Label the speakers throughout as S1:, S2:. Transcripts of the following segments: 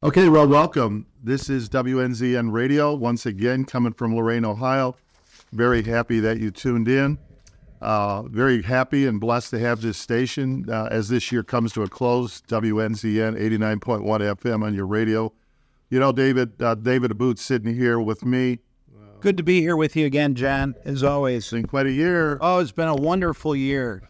S1: Okay, well, welcome. This is WNZN Radio, once again coming from Lorain, Ohio. Very happy that you tuned in. Uh, very happy and blessed to have this station uh, as this year comes to a close. WNZN 89.1 FM on your radio. You know, David, uh, David Aboot sitting here with me.
S2: Good to be here with you again, John, as always.
S1: It's been quite a year.
S2: Oh, it's been a wonderful year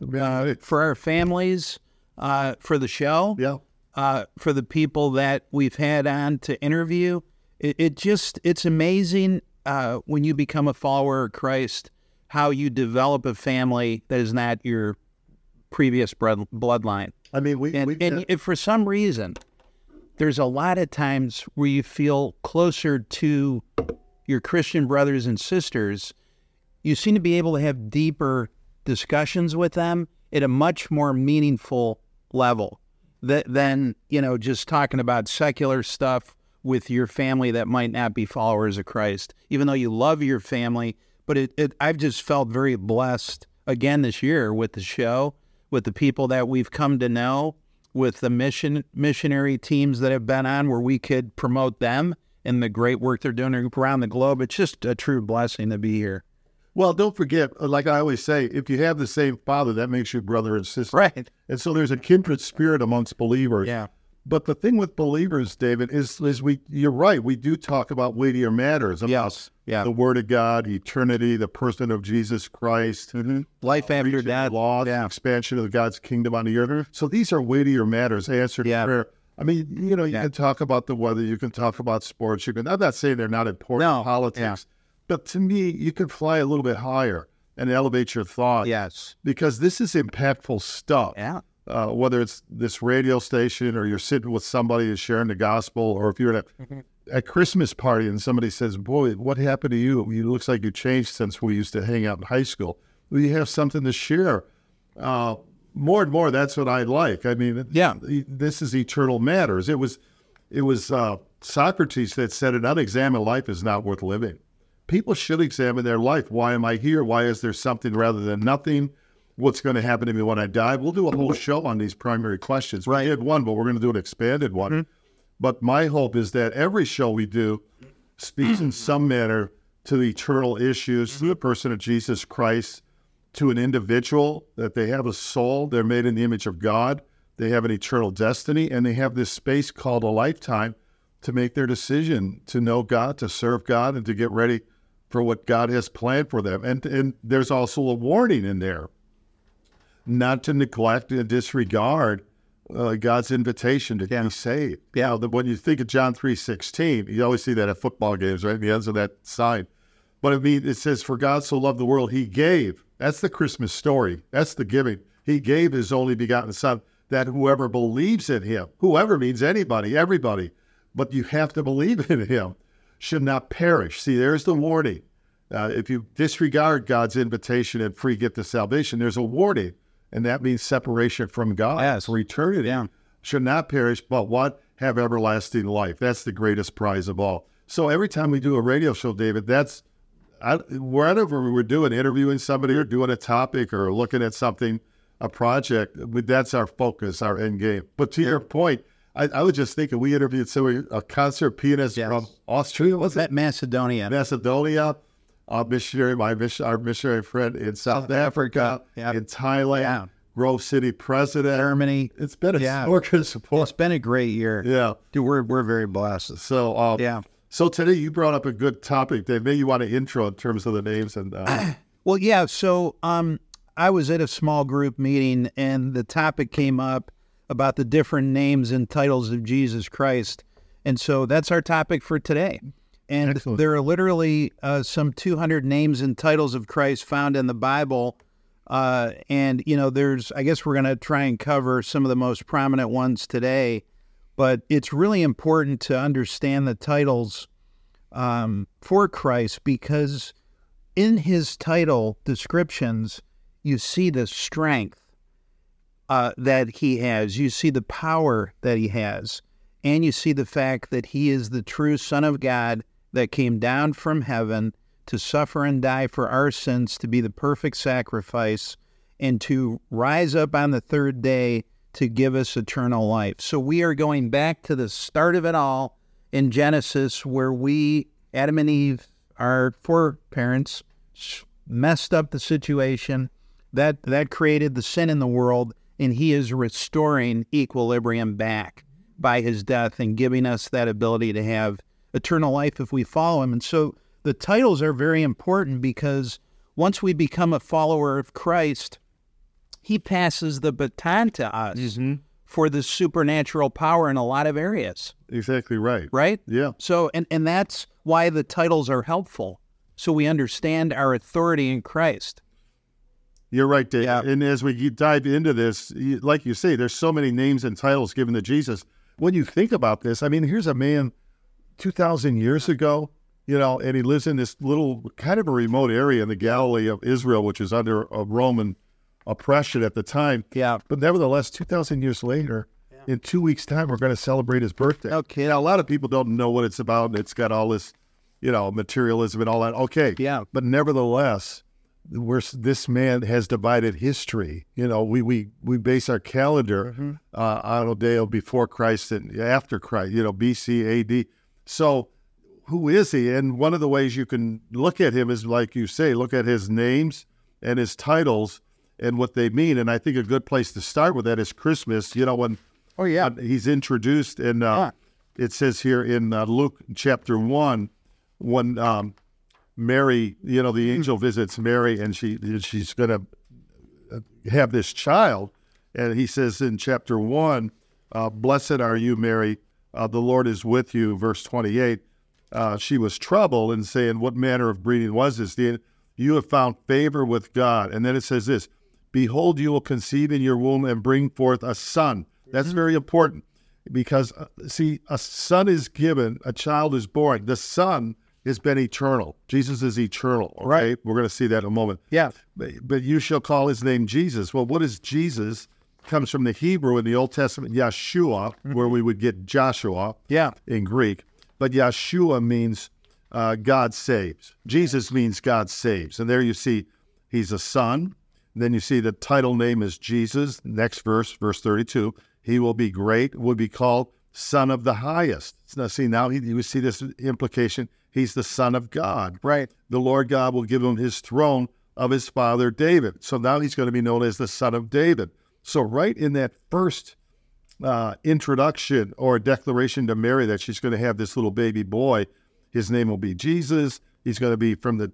S2: for our families, uh, for the show,
S1: Yeah.
S2: Uh, for the people that we've had on to interview. It, it just, it's amazing uh, when you become a follower of Christ, how you develop a family that is not your previous blood, bloodline.
S1: I mean, we,
S2: And, and if for some reason, there's a lot of times where you feel closer to your Christian brothers and sisters. You seem to be able to have deeper discussions with them at a much more meaningful level th- than, you know, just talking about secular stuff with your family that might not be followers of Christ, even though you love your family. But it, it I've just felt very blessed again this year with the show, with the people that we've come to know, with the mission missionary teams that have been on where we could promote them and the great work they're doing around the globe. It's just a true blessing to be here.
S1: Well, don't forget, uh, like I always say, if you have the same father, that makes you brother and sister.
S2: Right.
S1: And so there's a kindred spirit amongst believers.
S2: Yeah.
S1: But the thing with believers, David, is is we you're right. We do talk about weightier matters.
S2: Yes. Yeah.
S1: The Word of God, eternity, the person of Jesus Christ,
S2: Life after death.
S1: loss,
S2: Yeah.
S1: expansion of God's kingdom on the earth. So these are weightier matters. Answered
S2: Yeah.
S1: prayer. I mean, you know, you
S2: Yeah.
S1: can talk about the weather, you can talk about sports. You can. I'm not saying they're not important.
S2: No.
S1: Politics, but to me, you can fly a little bit higher and elevate your thought.
S2: Yes.
S1: Because this is impactful stuff
S2: Yeah.
S1: uh, whether it's this radio station or you're sitting with somebody and sharing the gospel, or if you're at
S2: Mm-hmm.
S1: a, a Christmas party and somebody says, "Boy, what happened to you? You looks like you changed since we used to hang out in high school." Well, you have something to share. Uh, more and more, that's what I like. I mean,
S2: Yeah.
S1: this is eternal matters. It was, it was uh, Socrates that said, "An unexamined life is not worth living." People should examine their life. Why am I here? Why is there something rather than nothing? What's going to happen to me when I die? We'll do a whole show on these primary questions. We did one, but we're going to do an expanded one. Mm-hmm. But my hope is that every show we do speaks in some manner to the eternal issues, to the mm-hmm. person of Jesus Christ, to an individual, that they have a soul, they're made in the image of God, they have an eternal destiny, and they have this space called a lifetime to make their decision to know God, to serve God, and to get ready for what God has planned for them. And and there's also a warning in there, not to neglect and disregard uh, God's invitation to be saved. Yeah, the, when you think of John three sixteen, you always see that at football games, right? The ends of that sign. But I mean, it says, "For God so loved the world, He gave." That's the Christmas story. That's the giving. He gave His only begotten Son, that whoever believes in Him, whoever means anybody, everybody, but you have to believe in Him, should not perish. See, there's the warning. Uh, if you disregard God's invitation and free gift of salvation, there's a warning, and that means separation from God
S2: Yes.
S1: for eternity. Should not perish, but what? Have everlasting life. That's the greatest prize of all. So every time we do a radio show, David, that's I, wherever we're doing, interviewing somebody or doing a topic or looking at something, a project, that's our focus, our end game. But to your point, I, I was just thinking we interviewed somebody, a concert pianist
S2: Yes.
S1: from Austria, was it?
S2: That Macedonia.
S1: Macedonia, a missionary, my mission, our missionary friend in South, Africa,
S2: yeah.
S1: in Thailand,
S2: Yeah.
S1: Grove City president.
S2: Germany.
S1: It's been a
S2: Yeah.
S1: support.
S2: It's been a great year.
S1: Yeah.
S2: Dude, we're, we're very blessed.
S1: So, uh,
S2: Yeah.
S1: So today you brought up a good topic, Dave. Maybe you want to intro in terms of the names and uh,
S2: Well, yeah. So um, I was at a small group meeting, and the topic came up about the different names and titles of Jesus Christ, and so that's our topic for today. And
S1: Excellent.
S2: there are literally uh, some 200 names and titles of Christ found in the Bible. Uh, and, you know, there's, I guess we're going to try and cover some of the most prominent ones today. But it's really important to understand the titles um, for Christ because in his title descriptions, you see the strength uh, that he has, you see the power that he has, and you see the fact that he is the true Son of God that came down from heaven to suffer and die for our sins, to be the perfect sacrifice, and to rise up on the third day to give us eternal life. So we are going back to the start of it all in Genesis, where we, Adam and Eve, our foreparents, messed up the situation. That that created the sin in the world, and He is restoring equilibrium back by His death and giving us that ability to have eternal life if we follow Him. And so the titles are very important because once we become a follower of Christ, He passes the baton to us
S1: Mm-hmm.
S2: for the supernatural power in a lot of areas,
S1: Exactly right.
S2: right?
S1: Yeah.
S2: So, and, and that's why the titles are helpful. So we understand our authority in Christ.
S1: You're right, Dave.
S2: Yeah.
S1: And as we dive into this, like you say, there's so many names and titles given to Jesus. When you think about this, I mean, here's a man 2,000 years ago, you know, and he lives in this little kind of a remote area in the Galilee of Israel, which is under a Roman oppression at the time.
S2: Yeah.
S1: But nevertheless, 2,000 years later, in two weeks' time, we're going to celebrate his birthday.
S2: Okay.
S1: Now, a lot of people don't know what it's about. and It's got all this, you know, materialism and all that. Okay.
S2: Yeah.
S1: But nevertheless, we're, this man has divided history. You know, we we, we base our calendar
S2: Mm-hmm.
S1: uh, on a day before Christ and after Christ, you know, BC, AD. So who is he? And one of the ways you can look at him is, like you say, look at his names and his titles and what they mean. And I think a good place to start with that is Christmas. You know, when
S2: Oh, yeah.
S1: uh, he's introduced, and uh, it says here in uh, Luke chapter one, when um, Mary, you know, the angel visits Mary, and she she's going to have this child, and he says in chapter one, uh, "Blessed are you, Mary, uh, the Lord is with you." Verse twenty-eight. Uh, she was troubled and saying, "What manner of breeding was this?" The, you have found favor with God, and then it says this: Behold, you will conceive in your womb and bring forth a son. That's very important because, uh, see, a son is given, a child is born. The son has been eternal. Jesus is eternal. Okay?
S2: Right.
S1: We're going to see that in a moment.
S2: Yeah.
S1: But, but you shall call his name Jesus. Well, what is Jesus? Comes from the Hebrew in the Old Testament, Yeshua, where we would get Joshua
S2: Yeah.
S1: in Greek. But Yeshua means uh, God saves. Jesus means God saves. And there you see he's a son. Then you see the title name is Jesus. Next verse, verse 32. He will be great, will be called Son of the Highest. Now, see, now you see this implication. He's the Son of God.
S2: Right.
S1: The Lord God will give him his throne of his father David. So now he's going to be known as the Son of David. So, right in that first uh, introduction or declaration to Mary that she's going to have this little baby boy. His name will be Jesus. He's going to be from the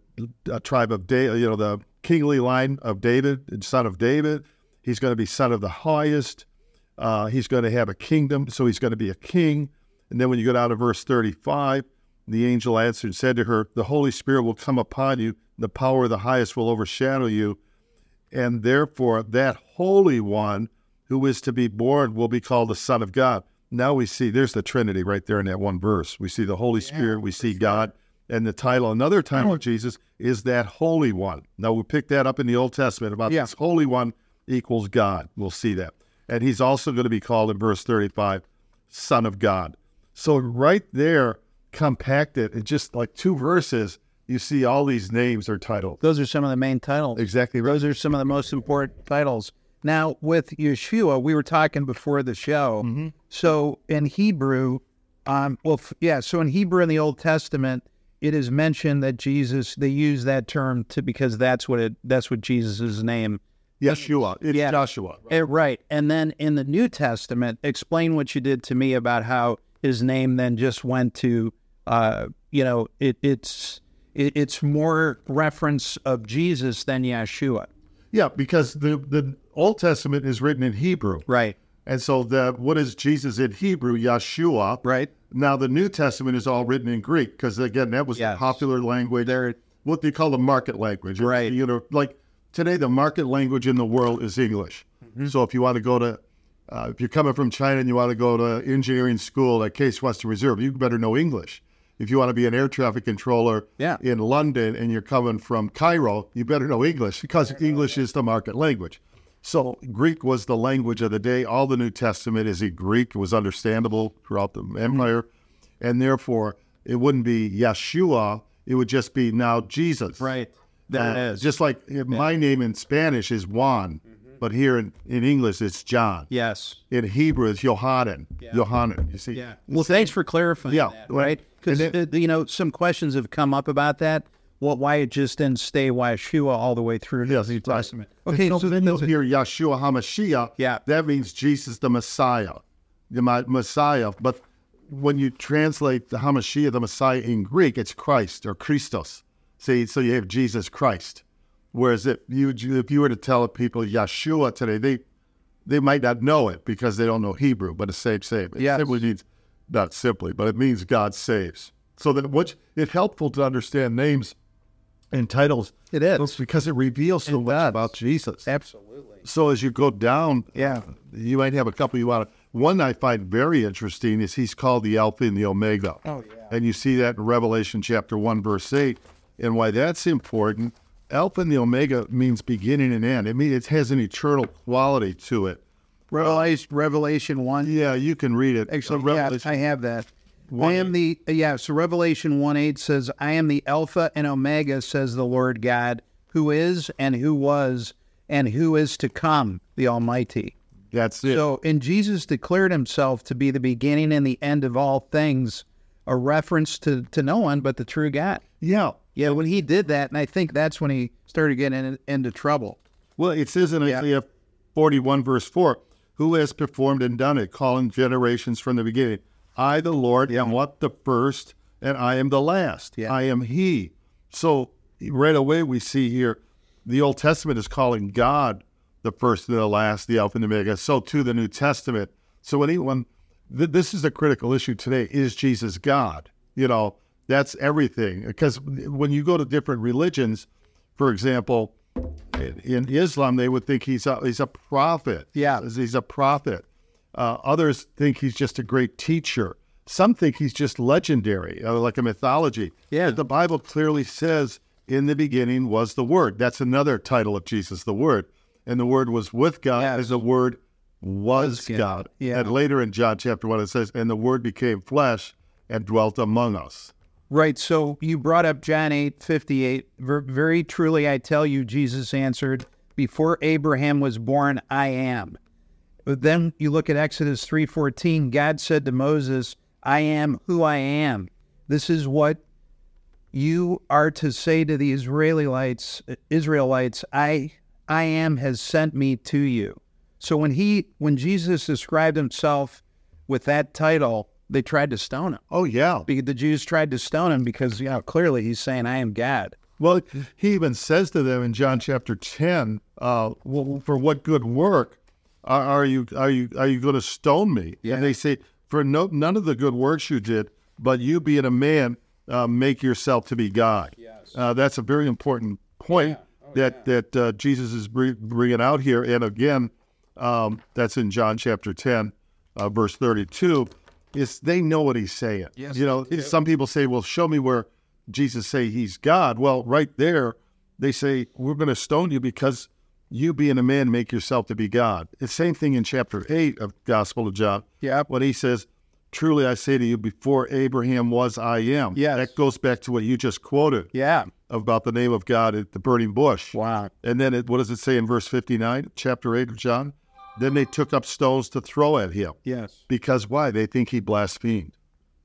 S1: uh, tribe of David, you know, the kingly line of David, son of David. He's going to be son of the highest. Uh, he's going to have a kingdom, so he's going to be a king. And then when you go down to verse 35, the angel answered and said to her, The Holy Spirit will come upon you, the power of the highest will overshadow you and therefore that Holy One who is to be born will be called the Son of God. Now we see there's the Trinity right there in that one verse. We see the Holy Spirit, we see God, and the title, another title of Jesus is that Holy One. Now we pick that up in the Old Testament about
S2: Yeah.
S1: this Holy One equals God. We'll see that. And he's also going to be called in verse 35, Son of God. So right there, compacted in just like two verses, you see all these names are titled.
S2: Those are some of the main titles.
S1: Exactly right.
S2: Those are some of the most important titles. Now, with Yeshua, we were talking before the show. So in Hebrew, um, well, f- yeah. So in Hebrew in the Old Testament, it is mentioned that Jesus. They use that term to because that's what it. That's what Jesus' name.
S1: Yeshua. It's
S2: Yeah.
S1: Joshua.
S2: Eh, right. And then in the New Testament, explain what you did to me about how his name then just went to, uh, you know, it, it's it, it's more reference of Jesus than Yeshua.
S1: Yeah, because the, the Old Testament is written in Hebrew.
S2: Right.
S1: And so the what is Jesus in Hebrew? Yeshua.
S2: Right.
S1: Now the New Testament is all written in Greek because again that was
S2: Yes.
S1: the popular language.
S2: They're
S1: what they call the market language.
S2: Right.
S1: You know, like today the market language in the world is English.
S2: Mm-hmm.
S1: So if you want to go to uh, if you're coming from China and you want to go to engineering school at Case Western Reserve, you better know English. If you want to be an air traffic controller
S2: Yeah.
S1: in London and you're coming from Cairo, you better know English because English is the market language. So Greek was the language of the day. All the New Testament is in Greek. It was understandable throughout the empire, and therefore it wouldn't be Yeshua. It would just be now Jesus.
S2: right. There
S1: Uh,
S2: is.
S1: Just like uh, my name in Spanish is Juan, but here in, in English it's John.
S2: Yes.
S1: In Hebrew it's Yohanan. Yohanan. You see? Yeah.
S2: Well, thanks for clarifying
S1: Yeah,
S2: that,
S1: right.
S2: right? Because,
S1: And
S2: you know, some questions have come up about that. Well, why it just didn't stay Yeshua all the way through
S1: Yes,
S2: the. Testament.
S1: Okay,
S2: Okay,
S1: so then you'll hear Yeshua HaMashiach.
S2: Yeah.
S1: That means Jesus the Messiah, the Messiah. But when you translate the HaMashiach, the Messiah in Greek, it's Christ or Christos. See, so you have Jesus Christ. Whereas if you if you were to tell people Yeshua today, they they might not know it because they don't know Hebrew, but it's same same. It
S2: Yes.
S1: simply means not simply, but it means God saves. So that which it's helpful to understand names and titles
S2: It is.
S1: because it reveals so
S2: It
S1: much
S2: does.
S1: about Jesus.
S2: Absolutely.
S1: So as you go down,
S2: Yeah.
S1: you might have a couple you want to. One I find very interesting is he's called the Alpha and the Omega.
S2: Oh, yeah.
S1: And you see that in Revelation chapter one, verse eight. And why that's important, Alpha and the Omega means beginning and end. It means it has an eternal quality to it.
S2: Revelation, Revelation 1.
S1: Yeah, you can read it.
S2: Actually, yeah, I have that.
S1: One
S2: I am the yeah. So Revelation one eight says, "I am the Alpha and Omega," says the Lord God, who is and who was and who is to come, the Almighty.
S1: that's it.
S2: So, and Jesus declared himself to be the beginning and the end of all things, a reference to to no one but the true God.
S1: yeah.
S2: Yeah, when he did that, and I think that's when he started getting in, into trouble.
S1: Well, it says in Isaiah 41, verse 4, who has performed and done it, calling generations from the beginning. I, the Lord, am what? The first, and I am the last.
S2: Yeah.
S1: I am He. So right away we see here the Old Testament is calling God the first and the last, the Alpha and the Omega. So too the New Testament. So anyone, th- this is a critical issue today. Is Jesus God? You know, that's everything. Because when you go to different religions, for example, in- Islam, they would think he's a, he's a prophet.
S2: Yeah.
S1: He's a prophet. Uh, others think he's just a great teacher. Some think he's just legendary, uh, like a mythology.
S2: Yeah.
S1: But the Bible clearly says, in the beginning was the Word. That's another title of Jesus, the Word. And the Word was with God,
S2: Yes.
S1: as the Word was
S2: God.
S1: God.
S2: Yeah.
S1: And later in John chapter 1, it says, and the Word became flesh and dwelt among us.
S2: Right. So you brought up John eight fifty eight. Very truly, I tell you, Jesus answered, "Before Abraham was born, I am." But then you look at Exodus three fourteen. God said to Moses, "I am who I am." This is what you are to say to the Israelites. Israelites, I, I am has sent me to you. So when he, when Jesus described himself with that title, they tried to stone him.
S1: Oh, yeah.
S2: Because the Jews tried to stone him because, you know, clearly he's saying, I am God.
S1: Well, he even says to them in John chapter ten, uh, well, "For what good work are, are you are you are you going to stone me?"
S2: Yeah.
S1: And they say, "For no, none of the good works you did, but you being a man, uh, make yourself to be God."
S2: Yes.
S1: Uh, that's a very important point that that uh, Jesus is bringing out here. And again, um, that's in John chapter ten, uh, verse thirty-two. Is they know what he's saying.
S2: Yes,
S1: You know, some people say, "Well, show me where Jesus say he's God." Well, right there, they say we're going to stone you because you, being a man, make yourself to be God. The same thing in chapter eight of Gospel of John.
S2: Yeah,
S1: When he says, "Truly I say to you, before Abraham was, I am."
S2: Yeah,
S1: That goes back to what you just quoted
S2: Yeah.
S1: about the name of God at the burning bush.
S2: Wow.
S1: And then it, what does it say in verse 59, chapter 8 of John? Then they took up stones to throw at him.
S2: Yes.
S1: Because why? They think he blasphemed.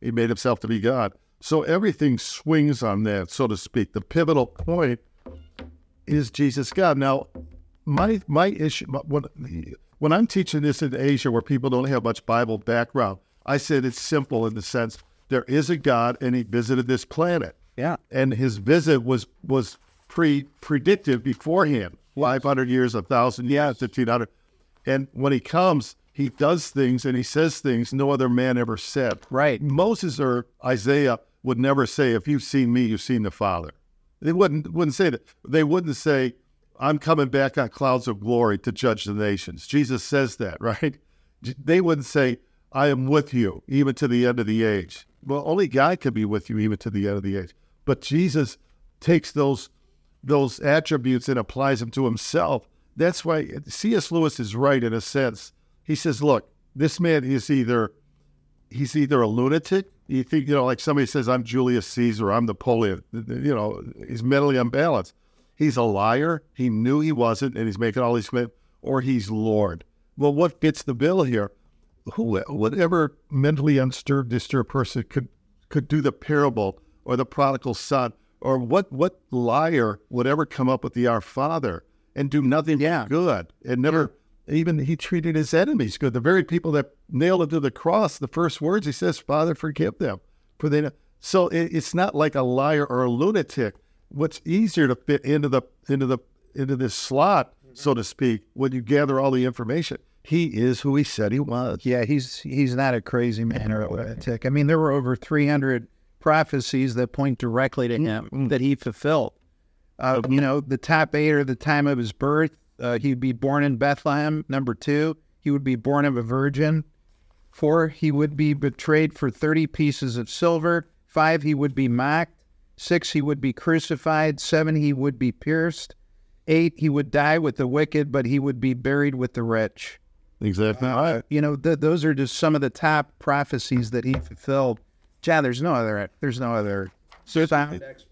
S1: He made himself to be God. So everything swings on that, so to speak. The pivotal point is Jesus God. Now, my my issue when when I'm teaching this in Asia where people don't have much Bible background, I said it's simple in the sense there is a God and he visited this planet
S2: Yeah.
S1: and his visit was was pre predicted beforehand. Five hundred years, a thousand years, fifteen hundred, and when he comes, he does things and he says things no other man ever said.
S2: Right.
S1: Moses or Isaiah would never say, "If you've seen me, you've seen the Father." They wouldn't wouldn't say that. They wouldn't say, "I'm coming back on clouds of glory to judge the nations." Jesus says that, right? They wouldn't say, "I am with you even to the end of the age." Well, only God can be with you even to the end of the age. But Jesus takes those those attributes and applies them to himself. That's why C.S. Lewis is right in a sense. He says, "Look, this man is either he's either a lunatic. You think, you know, like somebody says, I'm Julius Caesar, I'm Napoleon. You know, he's mentally unbalanced. He's a liar. He knew he wasn't, and he's making all these claims. or he's Lord. Well, what fits the bill here? Who, whatever mentally undisturbed, disturbed person could could do the parable or the prodigal son or what what liar would ever come up with the Our Father and do nothing
S2: Yeah.
S1: good and never even he treated his enemies good. The very people that nailed him to the cross, the first words he says, "Father, forgive them," for they. know-" So it, it's not like a liar or a lunatic. What's easier to fit into the into the into this slot, mm-hmm. so to speak, when you gather all the information. He is who he said he was.
S2: Yeah, he's he's not a crazy man or a lunatic. I mean, there were over 300 prophecies that point directly to mm-hmm. him that he fulfilled. Uh, you know, the top eight are the time of his birth. Uh, he'd be born in Bethlehem. Number two, he would be born of a virgin. Four, he would be betrayed for 30 pieces of silver. Five, he would be mocked. Six, he would be crucified. Seven, he would be pierced. Eight, he would die with the wicked, but he would be buried with the rich.
S1: Exactly.
S2: Uh, you know, th- those are just some of the top prophecies that he fulfilled. John, there's no other. There's no other sound explanation.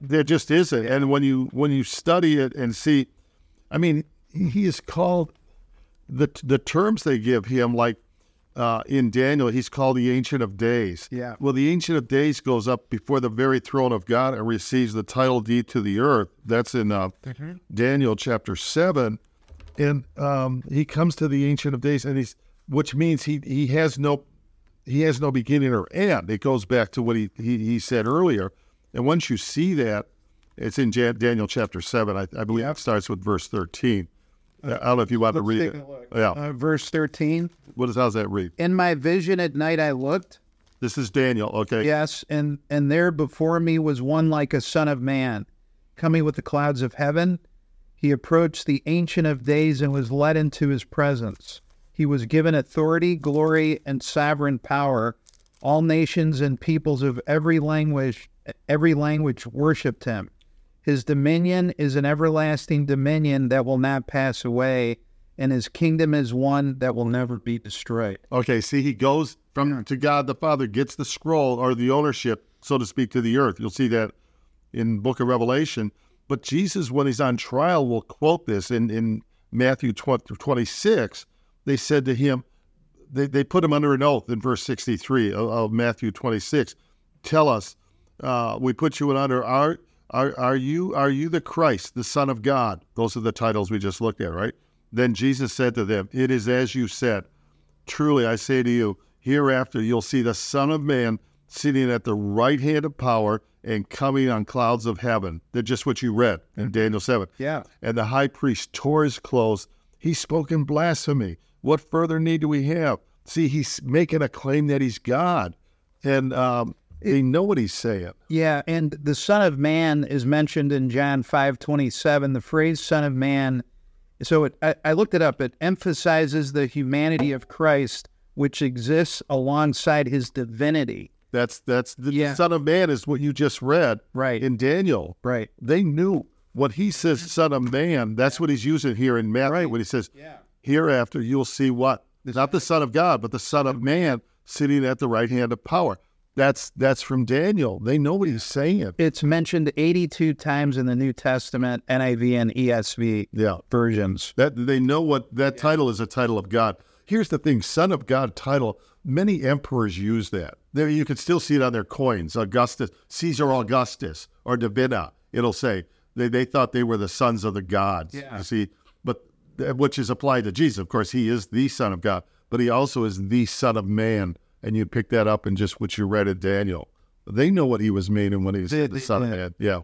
S1: There just isn't. And when you when you study it and see, I mean, he is called the the terms they give him, like uh, in Daniel, he's called the Ancient of Days.
S2: Yeah.
S1: Well, the Ancient of Days goes up before the very throne of God and receives the title deed to the earth. That's in uh, Daniel chapter seven, and um, he comes to the Ancient of Days, and he's which means he he has no he has no beginning or end. It goes back to what he, he, he said earlier. And once you see that, it's in Jan, Daniel chapter 7. I, I believe it starts with verse 13. I don't know if you want to read it. Yeah.
S2: Uh, verse 13.
S1: What is, how's that read?
S2: In my vision at night I looked,
S1: This is Daniel. Okay.
S2: yes, and, and there before me was one like a son of man, coming with the clouds of heaven. He approached the Ancient of Days and was led into his presence. He was given authority, glory, and sovereign power. All nations and peoples of every language, every language worshipped him. His dominion is an everlasting dominion that will not pass away, and his kingdom is one that will never be destroyed.
S1: Okay. See, he goes from to God the Father, gets the scroll or the ownership, so to speak, to the earth. You'll see that in Book of Revelation. But Jesus, when he's on trial, will quote this in, in Matthew 20, 26. They said to him, they, they put him under an oath in verse 63 of, of Matthew 26. Tell us, uh, we put you in under, are, are, are, you, are you the Christ, the Son of God? Those are the titles we just looked at, right? Then Jesus said to them, It is as you said. Truly, I say to you, hereafter you'll see the Son of Man sitting at the right hand of power and coming on clouds of heaven. That's just what you read in Daniel 7.
S2: Yeah.
S1: And the high priest tore his clothes. He spoke in blasphemy. What further need do we have? See, he's making a claim that he's God. And um, they know what he's saying.
S2: Yeah, and the Son of Man is mentioned in John five twenty seven. The phrase "Son of Man," so it, I, I looked it up. It emphasizes the humanity of Christ, which exists alongside his divinity.
S1: That's that's the
S2: Yeah.
S1: Son of Man is what you just read
S2: Right.
S1: in Daniel.
S2: Right.
S1: They knew what he says, Son of Man. That's what he's using here in Matthew
S2: Right.
S1: when he says,
S2: Yeah.
S1: Hereafter you'll see what? Not the Son of God, but the Son of Man sitting at the right hand of power. That's that's from Daniel. They know what he's saying.
S2: It's mentioned eighty two times in the New Testament, NIV and ESV
S1: Yeah.
S2: versions.
S1: That they know what that title is a title of God. Here's the thing, Son of God title. Many emperors use that. There you can still see it on their coins. Augustus, Caesar Augustus, or Divina. It'll say they, they thought they were the sons of the gods.
S2: Yeah.
S1: You see, but which is applied to Jesus. Of course, he is the Son of God, but he also is the Son of Man. And you pick that up in just what you read in Daniel. They know what he was meaning when he said the
S2: they
S1: Son of. Man. Yeah.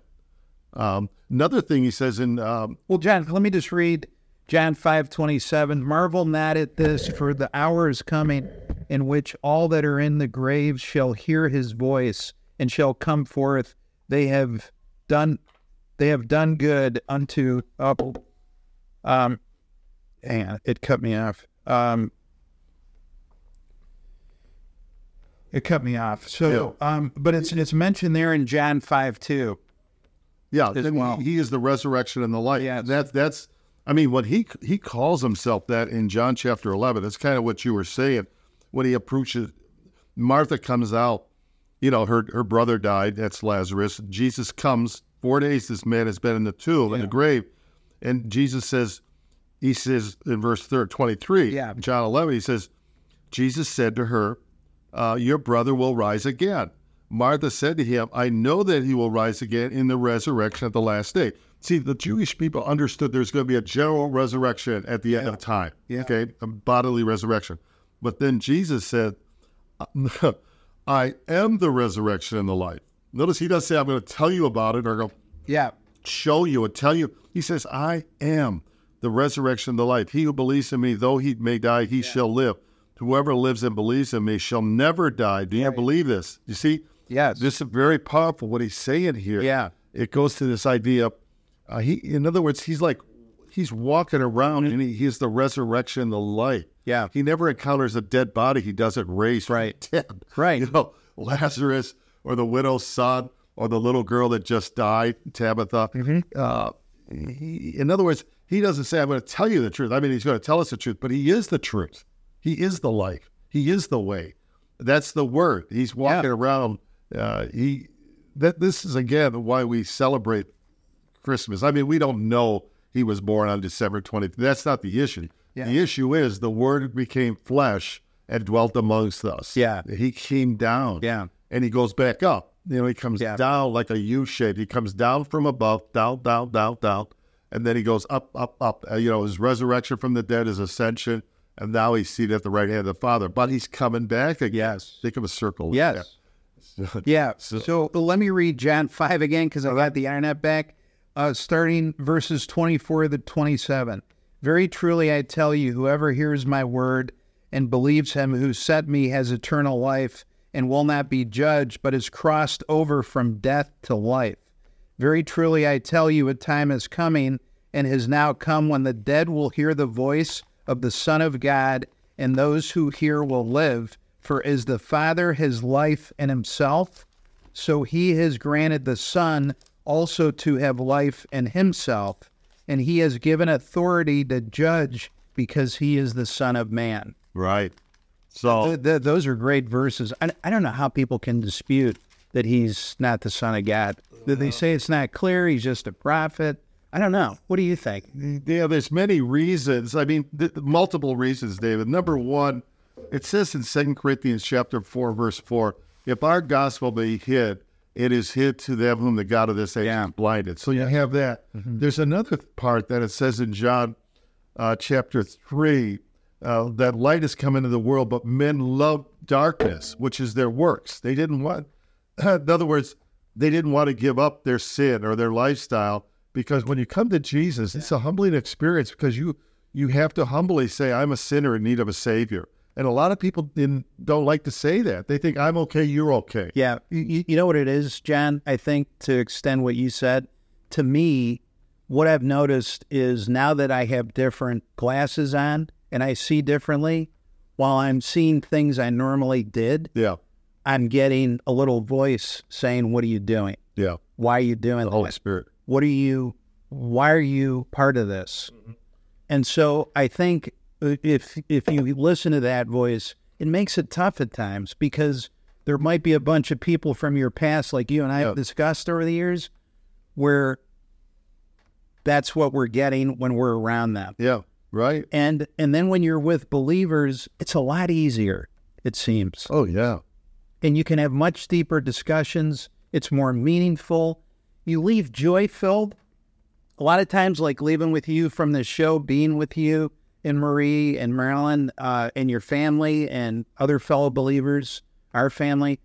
S1: Um, another thing he says in um,
S2: Well, John, let me just read John five twenty seven. Marvel not at this, for the hour is coming in which all that are in the graves shall hear his voice and shall come forth. They have done they have done good unto up um on, it cut me off. Um it cut me off. So um but it's it's mentioned there in John five two.
S1: Yeah,
S2: well.
S1: he, he is the resurrection and the life.
S2: Yeah.
S1: that's that's. I mean, when he he calls himself that in John chapter eleven, That's kind of what you were saying when he approaches. Martha comes out. You know, her her brother died. That's Lazarus. Jesus comes. Four days this man has been in the tomb in the grave, and Jesus says, he says in verse thir- 23,
S2: Yeah.
S1: John 11, he says, Jesus said to her, uh, Your brother will rise again. Martha said to him, I know that he will rise again in the resurrection at the last day. See, the Jewish people understood there's going to be a general resurrection at the end of time.
S2: Yeah.
S1: Okay, a bodily resurrection. But then Jesus said, I am the resurrection and the life. Notice he doesn't say, I'm going to tell you about it or go
S2: Yeah.
S1: show you and tell you. He says, I am the resurrection and the life. He who believes in me, though he may die, he shall live. Whoever lives and believes in me shall never die. Do you
S2: Right.
S1: believe this? You see,
S2: Yes.
S1: this is very powerful what he's saying here.
S2: Yeah.
S1: It goes to this idea. Of, uh, he, in other words, he's like, he's walking around and he, he's the resurrection, the light.
S2: Yeah.
S1: He never encounters a dead body. He doesn't raise
S2: Right.
S1: dead.
S2: Right.
S1: You know, Lazarus or the widow's son or the little girl that just died, Tabitha.
S2: Mm-hmm.
S1: Uh, he, in other words, he doesn't say, I'm going to tell you the truth. I mean, he's going to tell us the truth, but he is the truth. He is the life. He is the way. That's the word. He's walking around. Uh, he that this is again why we celebrate Christmas. I mean, we don't know he was born on December 20th. That's not the issue.
S2: Yeah.
S1: The issue is the word became flesh and dwelt amongst us.
S2: Yeah.
S1: He came down.
S2: Yeah.
S1: And he goes back up. You know, he comes
S2: Yeah.
S1: down like a U shape. He comes down from above, down, down, down, down. And then he goes up, up, up. Uh, you know, his resurrection from the dead, his ascension. And now he's seated at the right hand of the Father. But he's coming back again.
S2: Yes.
S1: Think of a circle.
S2: Yes. Yeah. So, let me read John 5 again because I got the internet back. Uh, starting verses 24 to 27. Very truly I tell you, whoever hears my word and believes him who sent me has eternal life and will not be judged, but is crossed over from death to life. Very truly I tell you, a time is coming and has now come when the dead will hear the voice of the Son of God, and those who hear will live. For as the Father has life in himself, so he has granted the Son also to have life in himself, and he has given authority to judge because he is the Son of Man.
S1: Right. So,
S2: Th- th- those are great verses. I, I don't know how people can dispute that he's not the Son of God. Did they uh-huh. say it's not clear? He's just a prophet. I don't know. What do you think?
S1: yeah, there's many reasons. I mean, th- multiple reasons, David. Number one, it says in Second Corinthians chapter 4, verse 4, if our gospel be hid, it is hid to them whom the God of this age
S2: Yeah.
S1: is blinded. So you have that. There's another part that it says in John uh, chapter 3 uh, that light has come into the world, but men love darkness, which is their works. They didn't want, in other words, they didn't want to give up their sin or their lifestyle because when you come to Jesus, it's a humbling experience because you you have to humbly say, "I'm a sinner in need of a Savior." And a lot of people didn't, don't like to say that. They think, "I'm okay, you're okay."
S2: Yeah. You, you know what it is, John? I think to extend what you said, to me, what I've noticed is now that I have different glasses on and I see differently, while I'm seeing things I normally did,
S1: Yeah,
S2: I'm getting a little voice saying, What are you doing?
S1: yeah.
S2: Why are you doing
S1: The Holy
S2: that?
S1: Spirit.
S2: What are you, why are you part of this? Mm-hmm. And so I think if if you listen to that voice, it makes it tough at times because there might be a bunch of people from your past, like you and I have discussed over the years, where that's what we're getting when we're around them.
S1: Yeah, right.
S2: And and then when you're with believers, it's a lot easier, it seems.
S1: Oh yeah,
S2: And you can have much deeper discussions. It's more meaningful. You leave joy filled. A lot of times, like leaving with you from the show, being with you and Marie and Marilyn uh, and your family and other fellow believers, our family.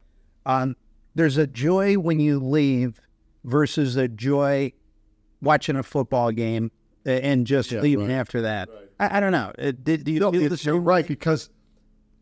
S2: Um, there's a joy when you leave versus a joy watching a football game and just
S1: Yeah,
S2: leaving
S1: right.
S2: after that. I, I don't know. Uh, Did, do you
S1: No,
S2: feel the
S1: it's, you're
S2: same?
S1: right because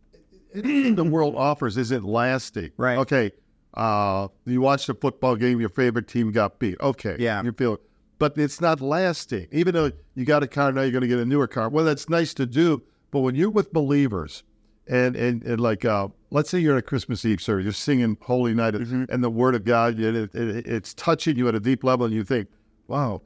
S1: the world offers isn't lasting.
S2: Right.
S1: Okay. Uh, you watch the football game, your favorite team got beat. Okay.
S2: Yeah.
S1: You feel, but it's not lasting. Even though you got a car now, you're going to get a newer car. Well, that's nice to do, but when you're with believers, and and, and like, uh, let's say you're at a Christmas Eve service, you're singing Holy Night, and the Word of God, and it, it, it's touching you at a deep level, and you think, wow.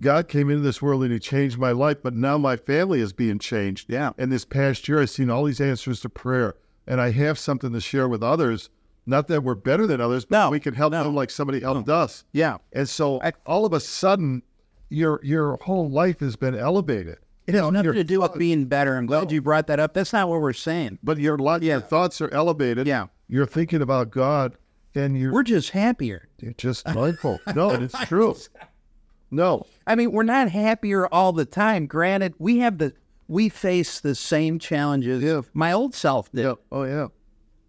S1: God came into this world and He changed my life, but now my family is being changed.
S2: Yeah.
S1: And this past year, I've seen all these answers to prayer, and I have something to share with others. Not that we're better than others, but
S2: No,
S1: we can help
S2: no.
S1: them like somebody helped us.
S2: Yeah.
S1: And so
S2: I-
S1: all of a sudden, your your whole life has been elevated.
S2: It has nothing to do with being better. I'm glad you brought that up. That's not what we're saying.
S1: But your lot, your thoughts are elevated.
S2: Yeah.
S1: You're thinking about God, and you're,
S2: We're just happier.
S1: you're just mindful. No, it's true. No,
S2: I mean, we're not happier all the time. Granted, we have the we face the same challenges
S1: Yeah.
S2: my old self did,
S1: yeah, oh yeah,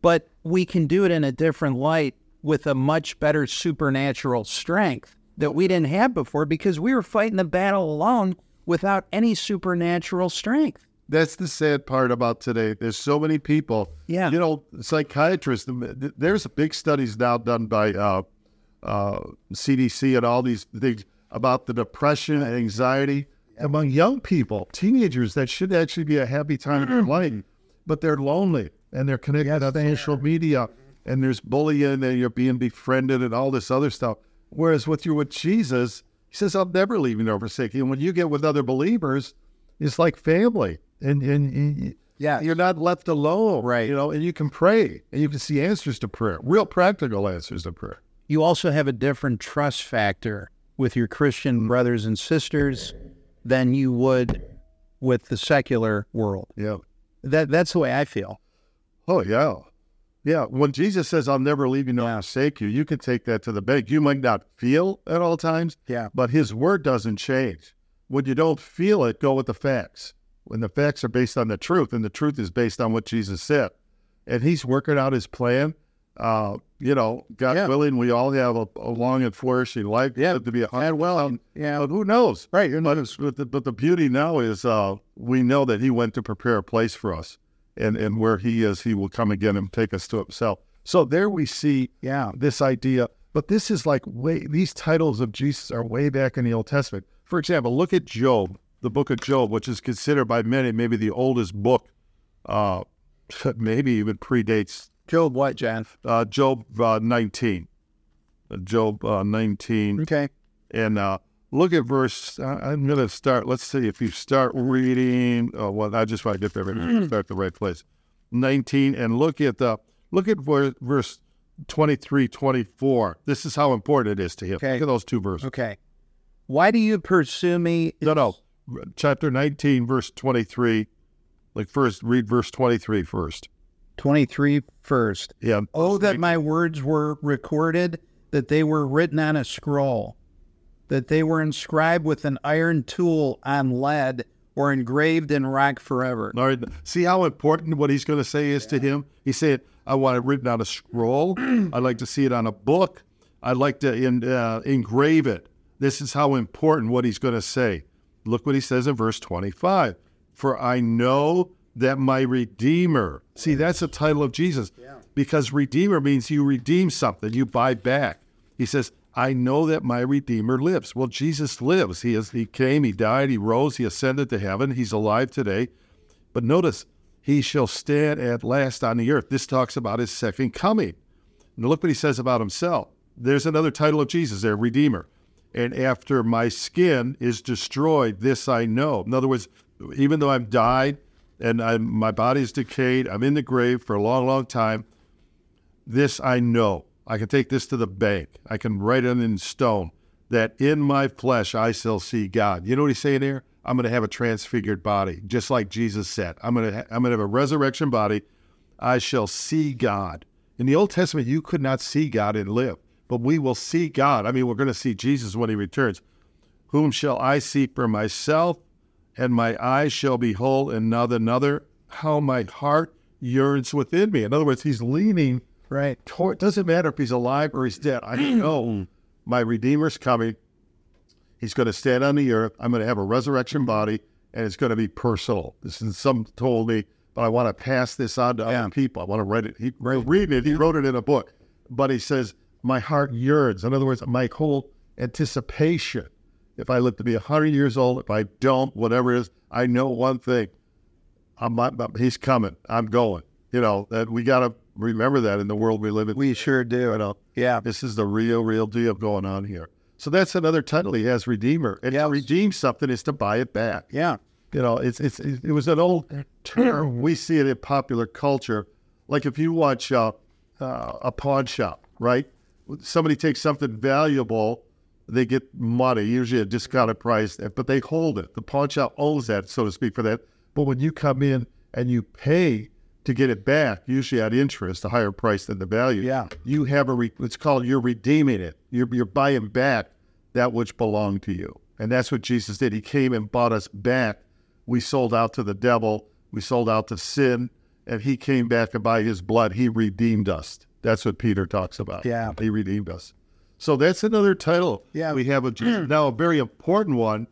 S2: but we can do it in a different light with a much better supernatural strength that we didn't have before because we were fighting the battle alone without any supernatural strength.
S1: that's the sad part about today. There's so many people.
S2: Yeah.
S1: you know, psychiatrists. There's big studies now done by uh, uh, CDC and all these things about the depression and anxiety among young people, teenagers. That should actually be a happy time in their life, but they're lonely and they're connected on social media, and there's bullying and you're being befriended and all this other stuff. Whereas with you with Jesus, He says, "I'll never leave you nor forsake you." And when you get with other believers, it's like family, and and. and
S2: Yeah.
S1: you're not left alone,
S2: Right.
S1: You know, and you can pray and you can see answers to prayer, real practical answers to prayer.
S2: You also have a different trust factor with your Christian mm. brothers and sisters than you would with the secular world.
S1: Yeah.
S2: That that's the way I feel.
S1: Oh yeah, yeah. When Jesus says, "I'll never leave you nor
S2: Yeah.
S1: forsake you," you can take that to the bank. You might not feel at all times,
S2: Yeah.
S1: but His word doesn't change. When you don't feel it, go with the facts. When the facts are based on the truth, and the truth is based on what Jesus said, and He's working out His plan. Uh, you know, God
S2: Yeah.
S1: willing, we all have a, a long and flourishing life.
S2: Yeah.
S1: to be a
S2: And well, yeah.
S1: But who knows? Right. But, but, the, but the beauty now is uh, we know that he went to prepare a place for us. And, and where he is, he will come again and take us to himself. So there we see
S2: Yeah.
S1: this idea. But this is like way, these titles of Jesus are way back in the Old Testament. For example, look at Job, the book of Job, which is considered by many maybe the oldest book, uh, maybe even predates
S2: Job what, John?
S1: uh, Job uh, 19. Uh, Job uh, 19.
S2: Okay.
S1: And uh, look at verse. Uh, I'm going to start. Let's see if you start reading. Oh, well, I just want to get there. Maybe start the right place. 19, and look at the look at ver- verse 23, 24. This is how important it is to him.
S2: Okay.
S1: Look at those two verses.
S2: Okay. Why do you pursue me?
S1: No, no. Chapter 19, verse 23. Like first, read verse 23 first.
S2: 23 first.
S1: Yeah.
S2: Oh, that my words were recorded, that they were written on a scroll, that they were inscribed with an iron tool on lead or engraved in rock forever.
S1: Right. See how important what he's going to say is to him? He said, I want it written on a scroll. I'd like to see it on a book. I'd like to in, uh, engrave it. This is how important what he's going to say. Look what he says in verse 25. For I know that my Redeemer, see, that's the title of Jesus, because Redeemer means you redeem something, you buy back. He says, I know that my Redeemer lives. Well, Jesus lives. He is. He came. He died. He rose. He ascended to heaven. He's alive today. But notice, he shall stand at last on the earth. This talks about his second coming. Now look what he says about himself. There's another title of Jesus there, Redeemer. And after my skin is destroyed, this I know. In other words, even though I've died and I'm, my body's decayed, I'm in the grave for a long, long time, this I know. I can take this to the bank. I can write it in stone that in my flesh I shall see God. You know what he's saying there? I'm going to have a transfigured body, just like Jesus said. I'm going to ha- I'm going to have a resurrection body. I shall see God. In the Old Testament, you could not see God and live, but we will see God. I mean, we're going to see Jesus when he returns. Whom shall I see for myself? And my eyes shall behold another, another. How my heart yearns within me. In other words, he's leaning
S2: Right.
S1: toward. Doesn't matter if he's alive or he's dead. I know my Redeemer's coming. He's going to stand on the earth. I'm going to have a resurrection body, and it's going to be personal. This is some told me, but I want to pass this on to
S2: Yeah.
S1: other people. I want to write it. He reading it. He wrote it in a book, but he says my heart yearns. In other words, my whole anticipation. If I live to be hundred years old, if I don't, whatever it is, I know one thing: I'm, I'm- he's coming. I'm going. You know that we got to remember that in the world we live in.
S2: We sure do.
S1: You know,
S2: Yeah.
S1: this is the real, real deal going on here. So that's another title he has, Redeemer. And to redeem something is to buy it back.
S2: Yeah.
S1: You know, it's it's it was an old term. We see it in popular culture. Like if you watch uh, uh, a pawn shop, right? Somebody takes something valuable they get money, usually a discounted price, but they hold it. The pawn shop owns that, so to speak, for that. But when you come in and you pay to get it back, usually at interest, a higher price than the value.
S2: Yeah.
S1: You have a, re- it's called, you're redeeming it. You're, you're buying back that which belonged to you. And that's what Jesus did. He came and bought us back. We sold out to the devil, we sold out to sin, and he came back and by his blood, he redeemed us. That's what Peter talks about.
S2: Yeah.
S1: He redeemed us. So that's another title.
S2: Yeah.
S1: We have a, Jesus. now a very important one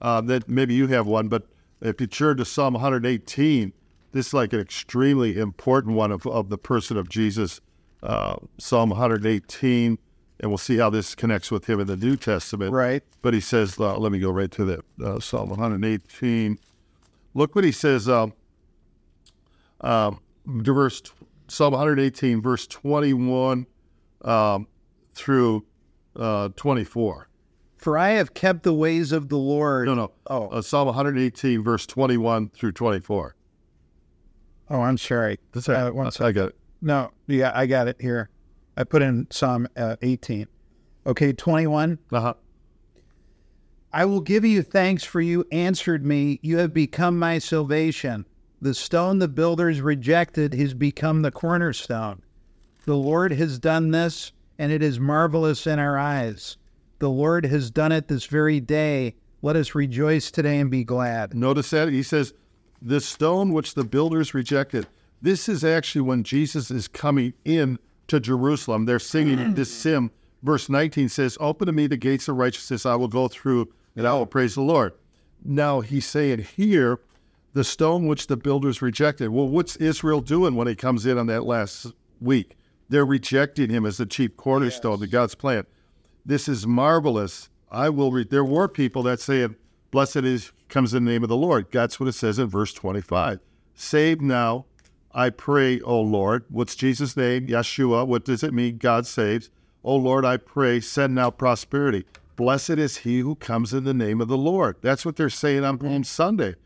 S1: um, that maybe you have one, but if you turn to Psalm 118, this is like an extremely important one of, of the person of Jesus. Uh, Psalm 118, and we'll see how this connects with him in the New Testament.
S2: Right.
S1: But he says, uh, let me go right to that uh, Psalm 118. Look what he says. Um, um, verse Psalm 118, verse 21 um, through uh, 24.
S2: For I have kept the ways of the Lord.
S1: No, no.
S2: Oh.
S1: Uh, Psalm 118, verse 21 through 24.
S2: Oh, I'm sorry.
S1: That's right.
S2: Uh,
S1: I got it.
S2: No, yeah, I got it here. I put in Psalm uh, 18. Okay, 21.
S1: Uh-huh.
S2: I will give you thanks for you answered me. You have become my salvation. The stone the builders rejected has become the cornerstone. The Lord has done this, and it is marvelous in our eyes. The Lord has done it this very day. Let us rejoice today and be glad.
S1: Notice that he says, "The stone which the builders rejected." This is actually when Jesus is coming in to Jerusalem. They're singing this hymn. Verse 19 says, "Open to me the gates of righteousness; I will go through, and I will praise the Lord." Now he's saying here, the stone which the builders rejected. Well, what's Israel doing when he comes in on that last week? They're rejecting him as the chief cornerstone, the God's plan. This is marvelous. I will read. There were people that say, Blessed is comes in the name of the Lord. That's what it says in verse 25. Save now, I pray, O Lord. What's Jesus' name? Yeshua. What does it mean? God saves. O Lord, I pray, send now prosperity. Blessed is he who comes in the name of the Lord. That's what they're saying on Palm Sunday.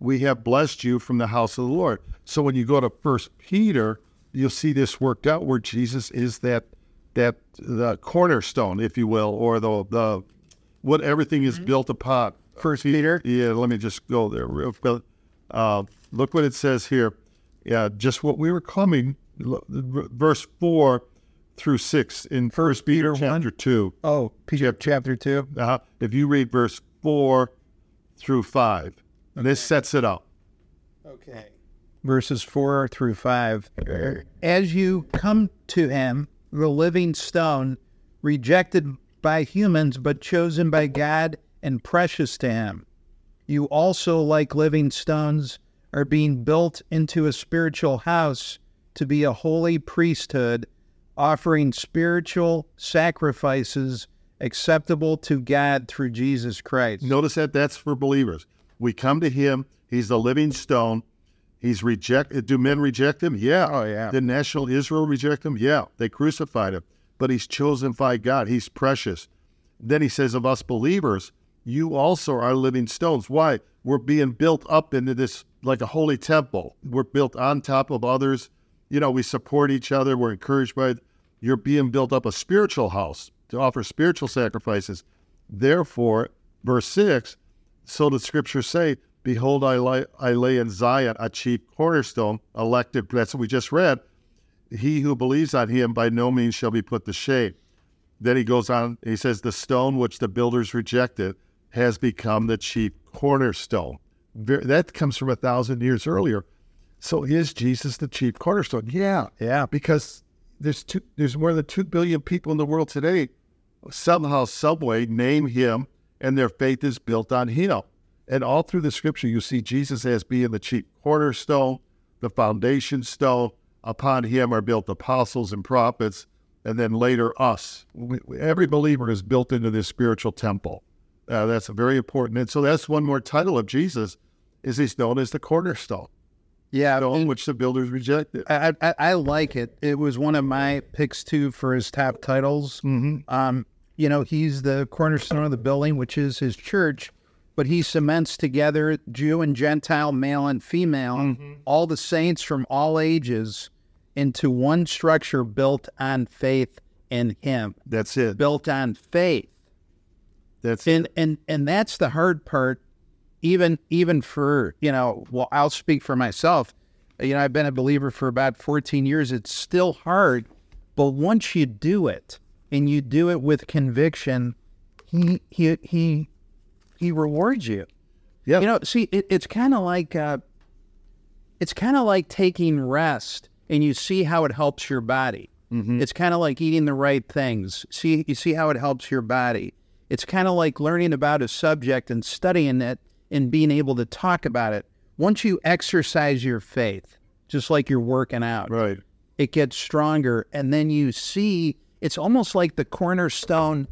S1: We have blessed you from the house of the Lord. So when you go to First Peter, you'll see this worked out where Jesus is that that the cornerstone, if you will, or the the what everything is mm-hmm. built upon.
S2: First Peter.
S1: Yeah, let me just go there real quick. Uh, look what it says here. Yeah, just what we were coming. Verse four through six in First Peter chapter two.
S2: Oh, Peter chapter 2.
S1: Uh, if you read verse four through five, this sets it up.
S2: Okay. Verses 4 through 5. As you come to him, the living stone, rejected by humans but chosen by God and precious to him, you also, like living stones, are being built into a spiritual house to be a holy priesthood, offering spiritual sacrifices acceptable to God through Jesus Christ.
S1: Notice that that's for believers. We come to him. He's the living stone. He's rejected. Do men reject him? Yeah.
S2: Oh, yeah.
S1: Did national Israel reject him? Yeah. They crucified him. But he's chosen by God. He's precious. Then he says of us believers, you also are living stones. Why? We're being built up into this like a holy temple. We're built on top of others. You know, we support each other. We're encouraged by you're being built up a spiritual house to offer spiritual sacrifices. Therefore, verse 6, so the scriptures say, Behold, I lay, I lay in Zion a chief cornerstone, elected. That's what we just read. He who believes on him by no means shall be put to shame. Then he goes on, he says, The stone which the builders rejected has become the chief cornerstone. That comes from a thousand years earlier. So is Jesus the chief cornerstone? Yeah.
S2: Yeah.
S1: Because there's two, there's more than two billion people in the world today. Somehow, someway, name him, and their faith is built on him. And all through the scripture, you see Jesus as being the chief cornerstone, the foundation stone. Upon him are built apostles and prophets, and then later us. Every believer is built into this spiritual temple. Uh, that's very important. And so that's one more title of Jesus, is he's known as the cornerstone,
S2: Yeah.
S1: stone which the builders rejected.
S2: I, I, I like it. It was one of my picks too for his top titles.
S1: Mm-hmm.
S2: Um, you know, he's the cornerstone of the building, which is his church, but he cements together Jew and Gentile, male and female, all the saints from all ages into one structure built on faith in him,
S1: That's it.
S2: built on faith.
S1: That's
S2: and and and that's the hard part even even for you know well i'll speak for myself you know i've been a believer for about 14 years it's still hard but once you do it and you do it with conviction he he he he rewards you
S1: Yeah.
S2: you know see it, it's kind of like uh it's kind of like taking rest and you see how it helps your body it's kind of like eating the right things. See, you see how it helps your body. It's kind of like learning about a subject and studying it and being able to talk about it. Once you exercise your faith, just like you're working out,
S1: right.
S2: it gets stronger. And then you see it's almost like the cornerstone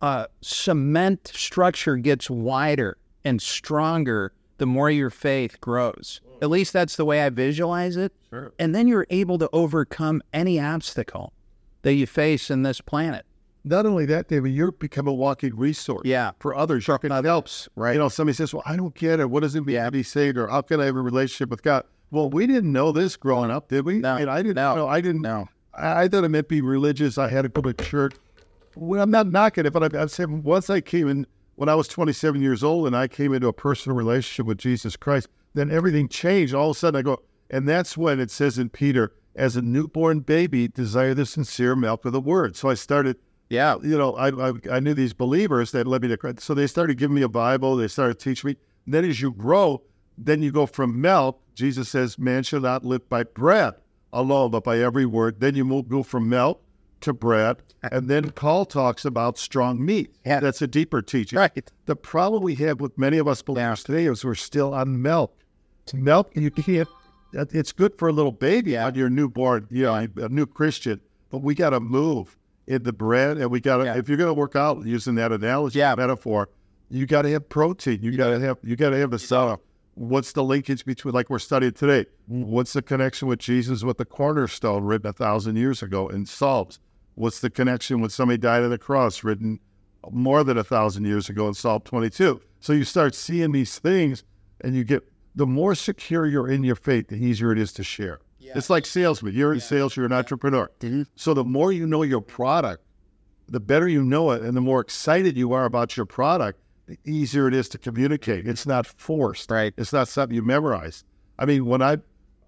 S2: uh, cement structure gets wider and stronger the more your faith grows. At least that's the way I visualize it.
S1: Sure.
S2: And then you're able to overcome any obstacle that you face in this planet.
S1: Not only that, David, you're become a walking resource.
S2: Yeah.
S1: For others, you can helps.
S2: Right.
S1: You know, somebody says, "Well, I don't get it. What does it mean
S2: Yeah.
S1: to be saved, or how can I have a relationship with God?" Well, we didn't know this growing up, did we?
S2: No.
S1: I, I didn't
S2: No.
S1: know. I didn't.
S2: No.
S1: I, I thought it meant be religious. I had to go to church. Well, I'm not knocking it, but I, I'm saying once I came in, when I was 27 years old, and I came into a personal relationship with Jesus Christ, then everything changed. All of a sudden, I go, and that's when it says in Peter, as a newborn baby, desire the sincere milk of the word. So I started
S2: Yeah.
S1: you know, I, I I knew these believers that led me to Christ. So they started giving me a Bible. They started teaching me. And then as you grow, then you go from milk. Jesus says, "Man shall not live by bread alone, but by every word." Then you move go from milk to bread, and then Paul talks about strong meat.
S2: Yeah.
S1: That's a deeper teaching.
S2: Right.
S1: The problem we have with many of us believers today is we're still on milk. Milk, you can't. It's good for a little baby on your newborn, you know, a new Christian. But we got to move in the bread, and we got to.
S2: Yeah.
S1: If you're going to work out using that analogy,
S2: Yeah.
S1: metaphor, you got to have protein. You got to have. You got to have the cell. What's the linkage between, like we're studying today? Mm. What's the connection with Jesus with the cornerstone written a thousand years ago in Psalms? What's the connection when somebody died on the cross written more than a thousand years ago in Psalm 22? So you start seeing these things, and you get the more secure you're in your faith, the easier it is to share. It's like salesman. You're in sales. You're an entrepreneur. So the more you know your product, the better you know it, and the more excited you are about your product, the easier it is to communicate. It's not forced.
S2: Right.
S1: It's not something you memorize. I mean, when I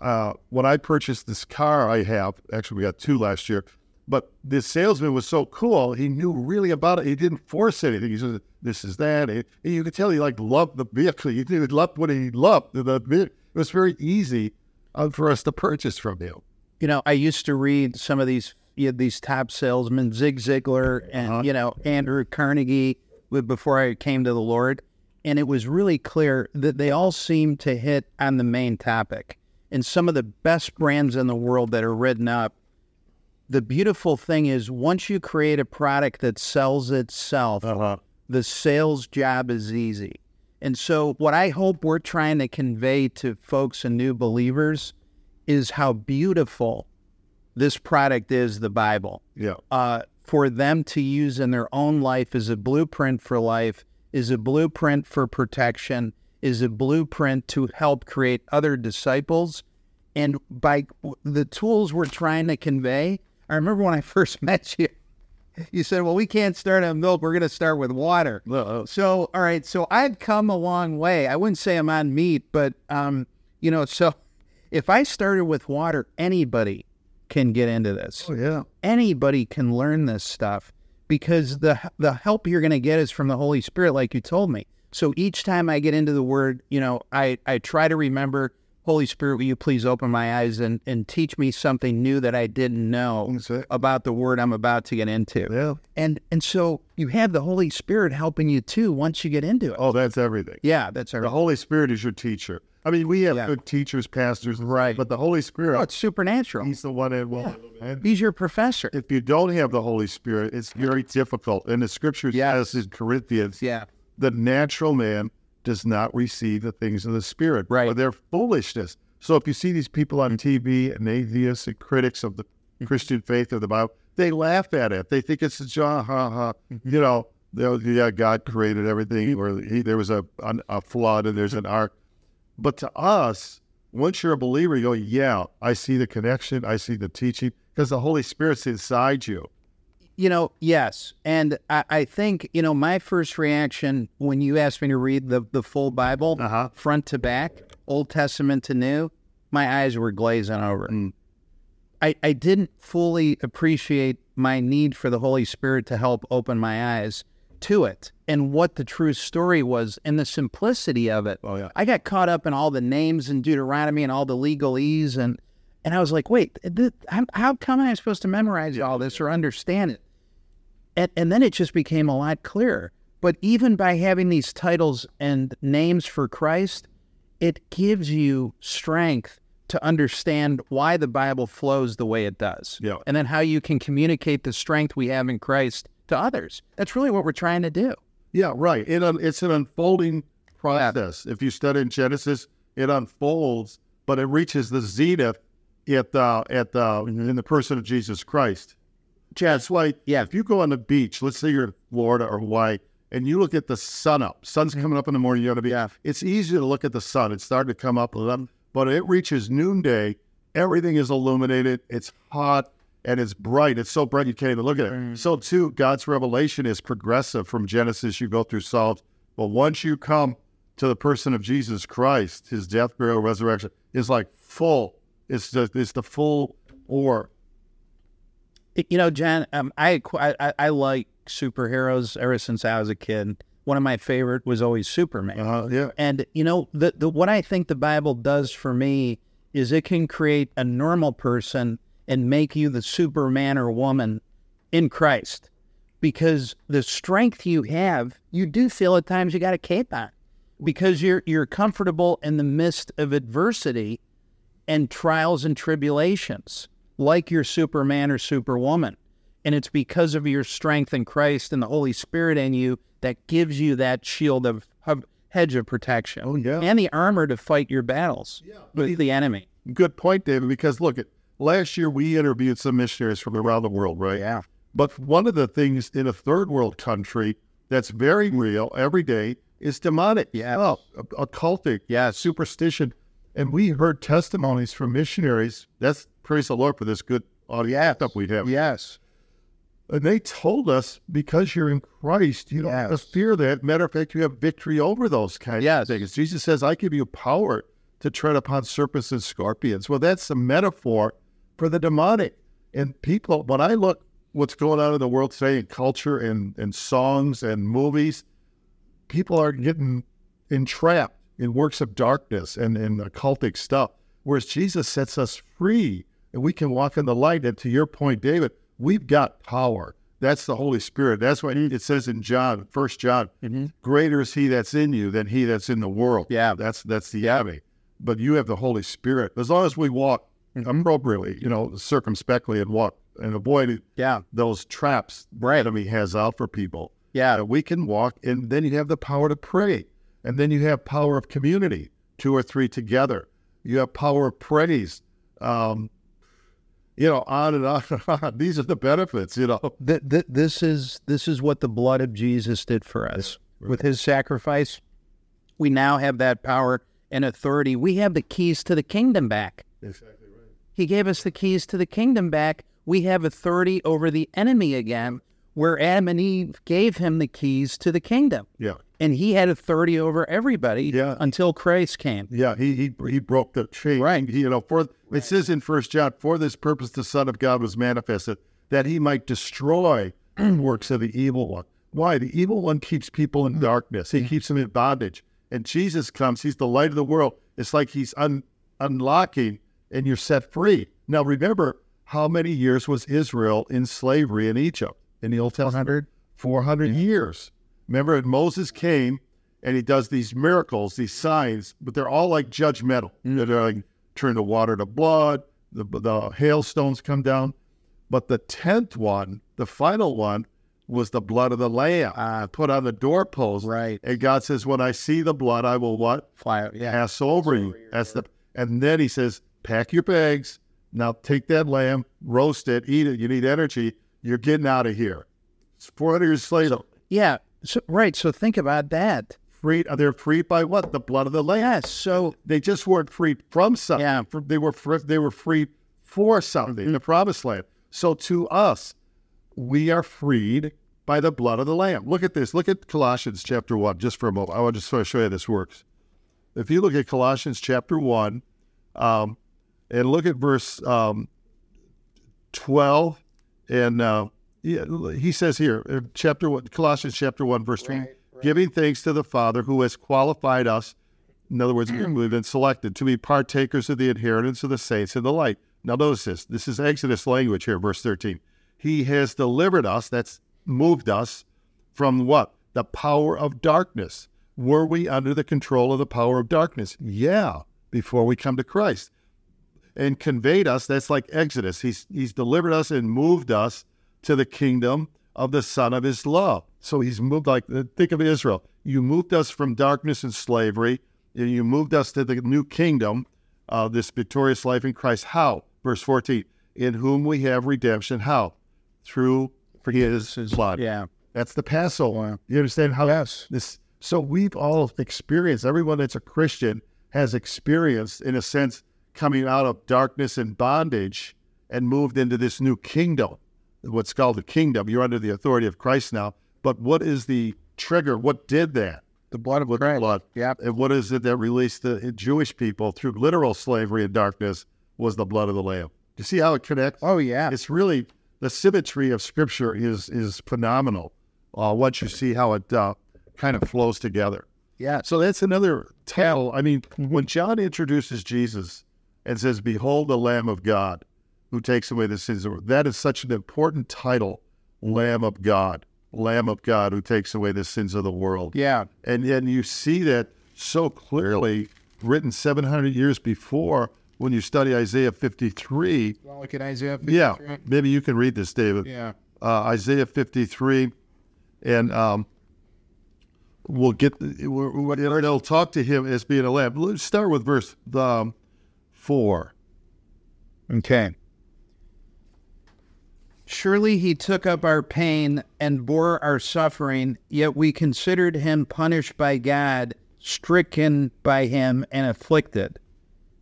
S1: uh, when I purchased this car, I have actually we got two last year, but this salesman was so cool. He knew really about it. He didn't force anything. He said, "This is that." And you could tell he like loved the vehicle. He loved what he loved. The, the, it was very easy for us to purchase from him.
S2: You know, I used to read some of these you know, these top salesmen, Zig Ziglar and you know Andrew Carnegie, before I came to the Lord, and it was really clear that they all seemed to hit on the main topic. And some of the best brands in the world that are written up. The beautiful thing is, once you create a product that sells itself,
S1: Uh-huh.
S2: the sales job is easy. And so, what I hope we're trying to convey to folks and new believers is how beautiful this product is the Bible.
S1: Yeah.
S2: Uh, for them to use in their own life as a blueprint for life, is a blueprint for protection, is a blueprint to help create other disciples. And by the tools we're trying to convey, I remember when I first met you, you said, Well, we can't start on milk, we're going to start with water.
S1: Uh,
S2: So, all right. So I've come a long way. I wouldn't say I'm on meat, but um, you know, so if I started with water, anybody can get into this.
S1: oh yeah.
S2: Anybody can learn this stuff because the the help you're going to get is from the Holy Spirit, like you told me. So each time I get into the Word, you know, I I try to remember. Holy Spirit, will you please open my eyes and, and teach me something new that I didn't know about the word I'm about to get into?
S1: Yeah.
S2: And and so you have the Holy Spirit helping you too once you get into it.
S1: Oh, that's everything.
S2: Yeah, that's our
S1: The Holy Spirit is your teacher. I mean, we have
S2: Yeah.
S1: good teachers, pastors,
S2: Right.
S1: But the Holy Spirit,
S2: Oh, it's supernatural.
S1: He's the one that will. And
S2: He's your professor.
S1: if you don't have the Holy Spirit, it's very difficult. And the Scripture
S2: Yes.
S1: says in Corinthians,
S2: Yeah.
S1: the natural man does not receive the things of the Spirit,
S2: Right.
S1: or their foolishness. So if you see these people on TV and atheists and critics of the mm-hmm. Christian faith or the Bible, they laugh at it. They think it's a jaw, ha ha. Mm-hmm. You know, yeah, God created everything, or he, there was a an, a flood and there's an ark. But to us, once you're a believer, you go, yeah, I see the connection, I see the teaching, because the Holy Spirit's inside you.
S2: You know, yes. And I, I think, you know, my first reaction when you asked me to read the, the full Bible,
S1: Uh-huh.
S2: front to back, Old Testament to New, my eyes were glazing over. I, I didn't fully appreciate my need for the Holy Spirit to help open my eyes to it and what the true story was and the simplicity of it.
S1: Oh, yeah.
S2: I got caught up in all the names in Deuteronomy and all the legalese and and I was like, wait, th- how, come am I supposed to memorize all this or understand it? And, and then it just became a lot clearer. But even by having these titles and names for Christ, it gives you strength to understand why the Bible flows the way it does.
S1: Yeah.
S2: And then how you can communicate the strength we have in Christ to others. That's really what we're trying to do.
S1: Yeah, right. It un, it's an unfolding process. If you study in Genesis, it unfolds, but it reaches the zenith at the at the in the person of Jesus Christ. That's why,
S2: Yeah.
S1: if you go on the beach, let's say you're in Florida or Hawaii, and you look at the sun up, sun's mm-hmm. coming up in the morning, you're on the beach.
S2: Yeah.
S1: It's easy to look at the sun. It's starting to come up, but it reaches noonday, everything is illuminated. It's hot and it's bright. It's so bright you can't even look at it. Mm. So too, God's revelation is progressive from Genesis. You go through Psalms, but once you come to the person of Jesus Christ, His death, burial, resurrection is like full. It's the it's the full or
S2: You know, John, um, I, I I- I like superheroes ever since I was a kid. One of my favorite was always Superman.
S1: uh, yeah.
S2: And you know, the, the what I think the Bible does for me is it can create a normal person and make you the Superman or woman in Christ. Because the strength you have, you do feel at times you got a cape on. Because you're you're comfortable in the midst of adversity and trials and tribulations, like your Superman or Superwoman. And it's because of your strength in Christ and the Holy Spirit in you that gives you that shield of, of hedge of protection.
S1: Oh, yeah.
S2: And the armor to fight your battles yeah. with the enemy.
S1: Good point, David. Because look at last year we interviewed some missionaries from around the world, right?
S2: Yeah.
S1: But one of the things in a third world country that's very real every day is demonic.
S2: Yeah.
S1: Oh, occultic.
S2: Yeah.
S1: Superstition. And we heard testimonies from missionaries. That's praise the Lord for this good audience stuff we have.
S2: Yes.
S1: And they told us because you're in Christ, you don't have to fear that. Matter of fact, you have victory over those kinds
S2: Yes.
S1: of things. Jesus says, I give you power to tread upon serpents and scorpions. Well, that's a metaphor for the demonic. And people, when I look what's going on in the world today in culture and, and songs and movies, people are getting entrapped in works of darkness and, and occultic stuff. Whereas Jesus sets us free and we can walk in the light. And to your point, David, we've got power. That's the Holy Spirit. That's why it says in John, First John, greater is he that's in you than he that's in the world.
S2: Yeah.
S1: That's that's the enemy. But you have the Holy Spirit. As long as we walk appropriately, you know, circumspectly and walk and avoid
S2: Yeah.
S1: those traps the enemy has out for people.
S2: Yeah.
S1: Uh, we can walk, and then you have the power to pray, and then you have power of community, two or three together. You have power of praise. Um, you know, on and on and on. These are the benefits. You know,
S2: Th- th- this is this is what the blood of Jesus did for us. With his sacrifice, we now have that power and authority. We have the keys to the kingdom back.
S1: exactly right.
S2: He gave us the keys to the kingdom back. We have authority over the enemy again, where Adam and Eve gave him the keys to the kingdom.
S1: Yeah,
S2: And he had authority over everybody
S1: Yeah.
S2: until Christ came.
S1: yeah. He he he broke the chain.
S2: Right.
S1: He, you know, for it says in First John, for this purpose the Son of God was manifested, that he might destroy works of the evil one. Why? The evil one keeps people in mm. darkness. He keeps them in bondage. And Jesus comes. He's the light of the world. It's like he's un, unlocking, and you're set free. Now remember, how many years was Israel in slavery in Egypt in the Old Testament? 400 years. Remember, when Moses came and he does these miracles, these signs, but they're all like judgmental. They're like turn the water to blood, the, the hailstones come down. But the tenth one, the final one, was the blood of the lamb uh, put on the doorpost.
S2: Right.
S1: And God says, When I see the blood, I will what?
S2: Fly, yeah.
S1: Pass over you. That's the and then he says, Pack your bags. Now take that lamb, roast it, eat it. You need energy. You're getting out of here. It's 400 years later.
S2: Yeah. So, right. So think about that.
S1: freed. They're freed by what? The blood of the lamb.
S2: Yes. So
S1: They just weren't freed from something.
S2: Yeah.
S1: They were fr- they were freed for something in the promised land. So to us, we are freed by the blood of the Lamb. Look at this. Look at Colossians chapter 1, just for a moment. I want to just sort of show you how this works. If you look at Colossians chapter 1, um, and look at verse um, 12, and uh, yeah, he says here, uh, chapter 1, Colossians chapter 1, verse 3, giving thanks to the Father who has qualified us, in other words, we've been selected to be partakers of the inheritance of the saints in the light. Now, notice this. This is Exodus language here, verse 13. He has delivered us, that's moved us, from what? The power of darkness. Were we under the control of the power of darkness? Yeah, before we come to Christ. And conveyed us, that's like Exodus. He's, he's delivered us and moved us to the kingdom of the Son of His love. So he's moved like, think of Israel. You moved us from darkness and slavery, and you moved us to the new kingdom, uh, this victorious life in Christ. How? Verse 14, in whom we have redemption. How? Through his, his blood.
S2: Yeah.
S1: That's the Passover. You understand how
S2: Yes.
S1: this? So we've all experienced. Everyone that's a Christian has experienced, in a sense, coming out of darkness and bondage and moved into this new kingdom. What's called the kingdom. You're under the authority of Christ now. But what is the trigger? What did that?
S2: The blood of
S1: With the
S2: Christ.
S1: blood.
S2: Yep.
S1: And what is it that released the Jewish people through literal slavery and darkness? Was the blood of the Lamb. You see how it connects?
S2: Oh, yeah.
S1: it's really the symmetry of Scripture is is phenomenal. Uh, once you see how it uh, kind of flows together.
S2: Yeah.
S1: So that's another title. I mean, when John introduces Jesus and says, "Behold, the Lamb of God, who takes away the sins of the world," that is such an important title. Lamb of God, Lamb of God, who takes away the sins of the world.
S2: Yeah.
S1: And and you see that so clearly written 700 years before when you study Isaiah 53.
S2: Well, look at Isaiah 53.
S1: Yeah, maybe you can read this, David.
S2: Yeah.
S1: Uh, Isaiah 53, and um, we'll get. We're, we're, it'll talk to him as being a lamb. Let's start with verse um, four.
S2: Okay. Surely he took up our pain and bore our suffering, yet we considered him punished by God, stricken by him, and afflicted.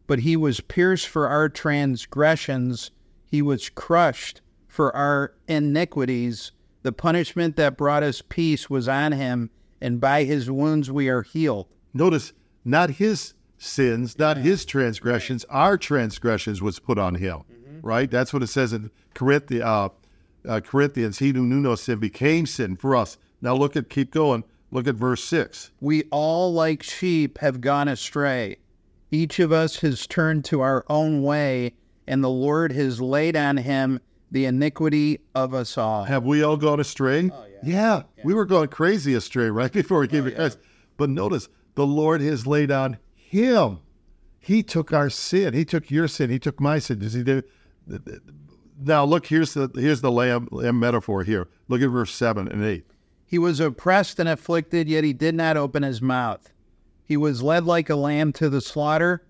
S2: But he was pierced for our transgressions, he was crushed for our iniquities. The punishment that brought us peace was on him, and by his wounds we are healed.
S1: Notice not his sins, not his transgressions. Our transgressions was put on him. Right. That's what it says in Corinthi- uh, uh, Corinthians. He who knew no sin became sin for us. Now look at. Keep going. Look at verse six.
S2: We all, like sheep, have gone astray. Each of us has turned to our own way, and the Lord has laid on him the iniquity of us all.
S1: Have we all gone astray? yeah. we were going crazy astray right before we came to Christ. But notice, the Lord has laid on him. He took our sin. He took your sin. He took my sin. Does he do? Now look, here's the here's the lamb, lamb metaphor here. Look at verse seven and eight.
S2: He was oppressed and afflicted, yet he did not open his mouth. He was led like a lamb to the slaughter,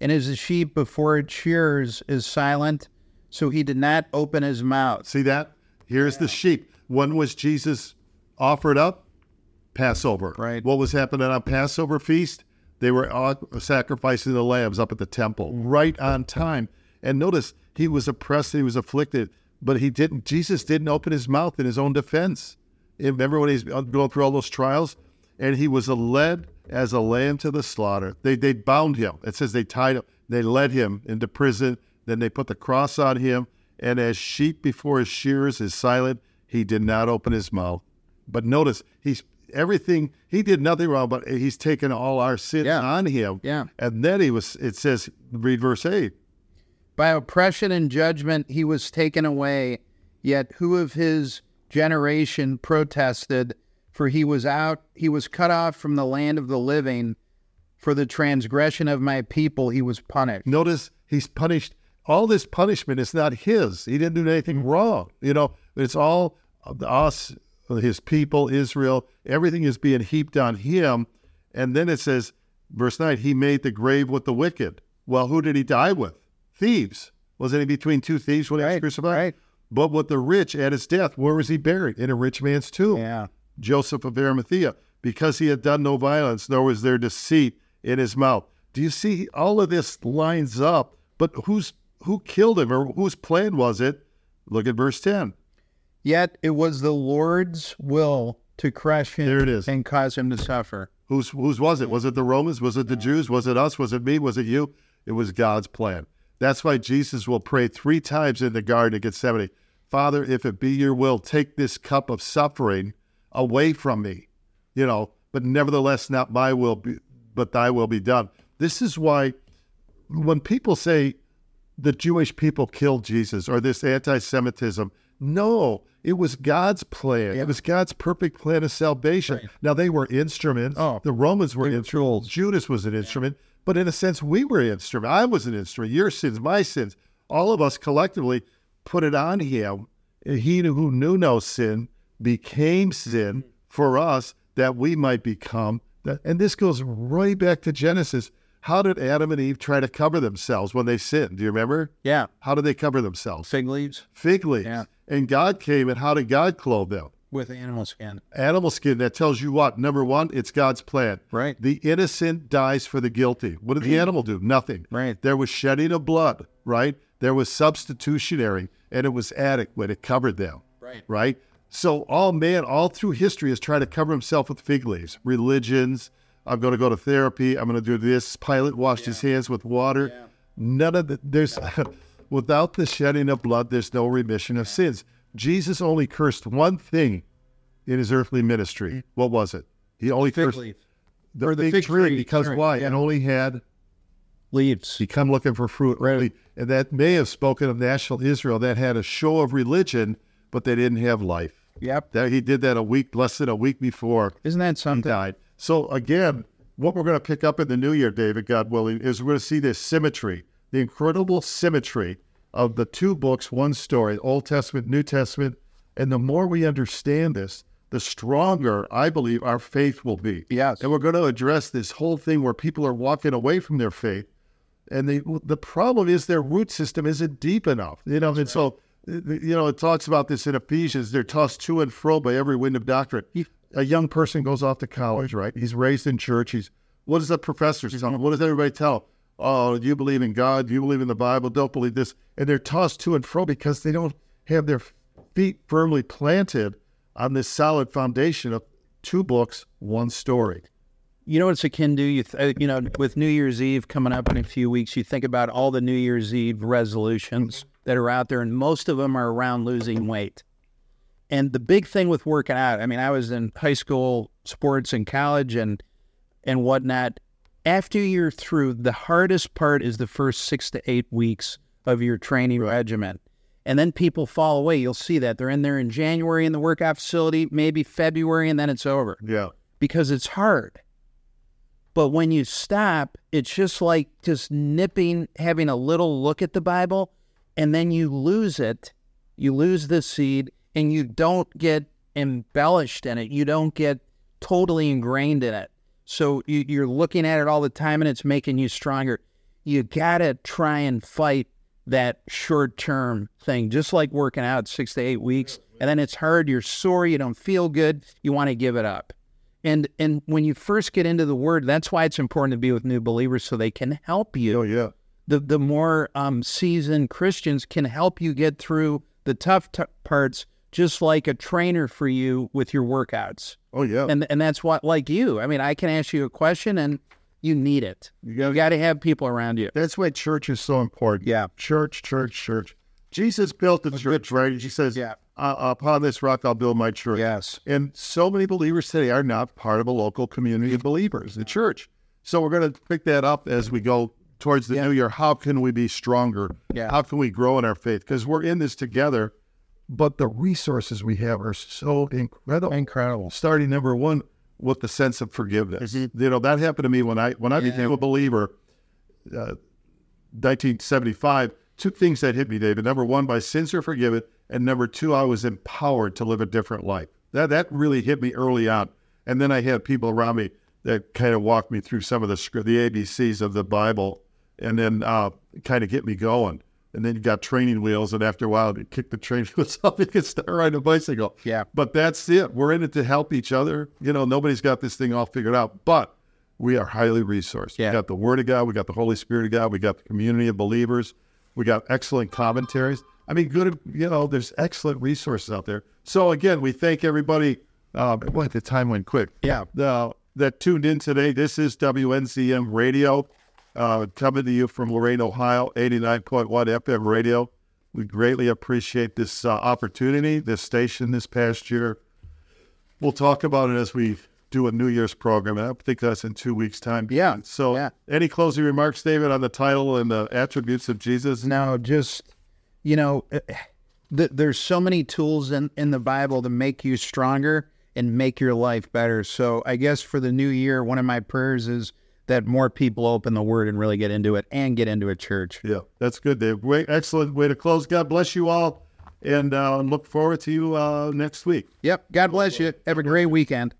S2: and as a sheep before its shears is silent, so he did not open his mouth.
S1: See that? Here's the sheep. When was Jesus offered up? Passover.
S2: Right.
S1: What was happening on Passover feast? They were sacrificing the lambs up at the temple, right on time. And notice he was oppressed, he was afflicted, but he didn't. Jesus didn't open his mouth in his own defense. Remember when he's going through all those trials, and he was led as a lamb to the slaughter. They they bound him. It says they tied him. They led him into prison. Then they put the cross on him. And as sheep before his shearers is silent, he did not open his mouth. But notice he's everything. He did nothing wrong, but he's taken all our sins
S2: Yeah.
S1: on him.
S2: Yeah.
S1: And then he was. It says, read verse eight.
S2: By oppression and judgment he was taken away. Yet who of his generation protested? For he was out, he was cut off from the land of the living. For the transgression of my people he was punished.
S1: Notice he's punished. All this punishment is not his. He didn't do anything wrong. You know, it's all us, his people, Israel. Everything is being heaped on him. And then it says, verse 9, he made the grave with the wicked. Well, who did he die with? Thieves. Wasn't he between two thieves when he was
S2: Right,
S1: crucified?
S2: right.
S1: But with the rich at his death, where was he buried? In a rich man's tomb.
S2: Yeah.
S1: Joseph of Arimathea, because he had done no violence, nor was there deceit in his mouth. Do you see all of this lines up? But who's who killed him or whose plan was it? Look at verse 10.
S2: Yet it was the Lord's will to crush him
S1: There it is.
S2: and cause him to suffer.
S1: Whose whose was it? Was it the Romans? Was it the Jews? Was it us? Was it me? Was it you? It was God's plan. That's why Jesus will pray three times in the Garden of Gethsemane. Father, if it be your will, take this cup of suffering away from me. You know, but nevertheless, not my will be, but thy will be done. This is why when people say the Jewish people killed Jesus or this anti Semitism, no, it was God's plan. It was God's perfect plan of salvation. Now, they were instruments.
S2: Oh.
S1: the Romans were instruments. Judas was an instrument. But in a sense, we were instrument. I was an instrument. Your sins, my sins, all of us collectively put it on him. He who knew no sin became sin for us that we might become. That, and this goes right back to Genesis. How did Adam and Eve try to cover themselves when they sinned? Do you remember?
S2: Yeah.
S1: How did they cover themselves?
S2: Fig leaves
S1: Fig leaves.
S2: Yeah.
S1: And God came, and how did God clothe them?
S2: with animal skin.
S1: Animal skin. That tells you what? Number one, it's God's plan.
S2: Right.
S1: The innocent dies for the guilty. What did the animal do? Nothing.
S2: Right.
S1: There was shedding of blood, right? There was substitutionary, and it was adequate. It covered them,
S2: Right.
S1: right? So all man, all through history, has tried to cover himself with fig leaves. Religions. I'm going to go to therapy. I'm going to do this. Pilate washed his hands with water. None of the there's without the shedding of blood, there's no remission of sins. Jesus only cursed one thing in his earthly ministry. Mm. What was it? He only
S2: Fig
S1: cursed
S2: leaf.
S1: the,
S2: or the
S1: fig,
S2: fig
S1: tree,
S2: tree,
S1: because
S2: sorry,
S1: why?
S2: yeah.
S1: It only had
S2: Leaves.
S1: he come looking for fruit. Only, and that may have spoken of national Israel that had a show of religion, but they didn't have life.
S2: Yep.
S1: That he did that a week, less than a week before
S2: Isn't that
S1: he
S2: something?
S1: died. So again, what we're going to pick up in the new year, David, God willing, is we're going to see this symmetry, the incredible symmetry of the two books, one story, Old Testament, New Testament. And the more we understand this, the stronger I believe our faith will be.
S2: Yes.
S1: And we're going to address this whole thing where people are walking away from their faith. And the the problem is their root system isn't deep enough. You know, and so you know, it talks about this in Ephesians. They're tossed to and fro by every wind of doctrine. A young person goes off to college, right? He's raised in church. He's what does the professor mm-hmm. tell him? What does everybody tell? Oh, you believe in God? You believe in the Bible? Don't believe this. And they're tossed to and fro because they don't have their feet firmly planted on this solid foundation of two books, one story.
S2: You know what it's akin to? You, th- uh, you know, with New Year's Eve coming up in a few weeks, you think about all the New Year's Eve resolutions that are out there, and most of them are around losing weight. And the big thing with working out, I mean, I was in high school sports and college and and whatnot. After you're through, the hardest part is the first six to eight weeks of your training regimen. And then people fall away. You'll see that. They're in there in January in the workout facility, maybe February, and then it's over
S1: Yeah.
S2: because it's hard. But when you stop, it's just like just nipping, having a little look at the Bible, and then you lose it. You lose the seed, and you don't get embellished in it. You don't get totally ingrained in it. So you, you're looking at it all the time, and it's making you stronger. You gotta try and fight that short term thing, just like working out six to eight weeks, and then it's hard. You're sore. You don't feel good. You want to give it up. And and when you first get into the word, that's why it's important to be with new believers so they can help you.
S1: Oh yeah.
S2: The the more um, seasoned Christians can help you get through the tough t- parts, just like a trainer for you with your workouts.
S1: Oh yeah.
S2: And and that's what like you. I mean, I can ask you a question and you need it.
S1: you
S2: You
S1: got
S2: got to have people around you.
S1: That's why church is so important.
S2: Yeah.
S1: Church, church, church. Jesus built the church, right? He says,
S2: Yeah.
S1: uh, upon this rock I'll build my church.
S2: Yes.
S1: And so many believers today are not part of a local community of believers, the church. So we're going to pick that up as we go towards the new year. How can we be stronger?
S2: Yeah.
S1: How can we grow in our faith? Because we're in this together, but the resources we have are so incredible.
S2: Incredible.
S1: Starting number one with the sense of forgiveness.
S2: Mm-hmm.
S1: You know that happened to me when I when I became a believer. Uh, 1975. Two things that hit me, David. Number one, my sins are forgiven, and number two, I was empowered to live a different life. That that really hit me early on, and then I had people around me that kind of walked me through some of the the ABCs of the Bible, and then uh, kind of get me going. And then you got training wheels, and after a while, you kick the training wheels off and get start riding a bicycle.
S2: Yeah.
S1: But that's it. We're in it to help each other. You know, nobody's got this thing all figured out, but we are highly resourced.
S2: Yeah.
S1: We got the Word of God, we got the Holy Spirit of God, we got the community of believers, we got excellent commentaries. I mean, good. You know, there's excellent resources out there. So again, we thank everybody. Uh, boy, the time went quick.
S2: Yeah.
S1: The, that tuned in today. This is WNCM Radio, uh, coming to you from Lorain, Ohio, 89.1 FM radio. We greatly appreciate this uh, opportunity, this station this past year. We'll talk about it as we do a New Year's program. I think that's in two weeks' time.
S2: Yeah,
S1: So,
S2: yeah.
S1: any closing remarks, David, on the title and the attributes of Jesus?
S2: No, just you know, uh, th- there's so many tools in in the Bible to make you stronger and make your life better. So I guess for the new year, one of my prayers is that more people open the Word and really get into it and get into a church.
S1: Yeah, that's good, Dave. Way, excellent way to close. God bless you all, and uh, look forward to you uh, next week.
S2: Yep. God bless you. Have a great weekend.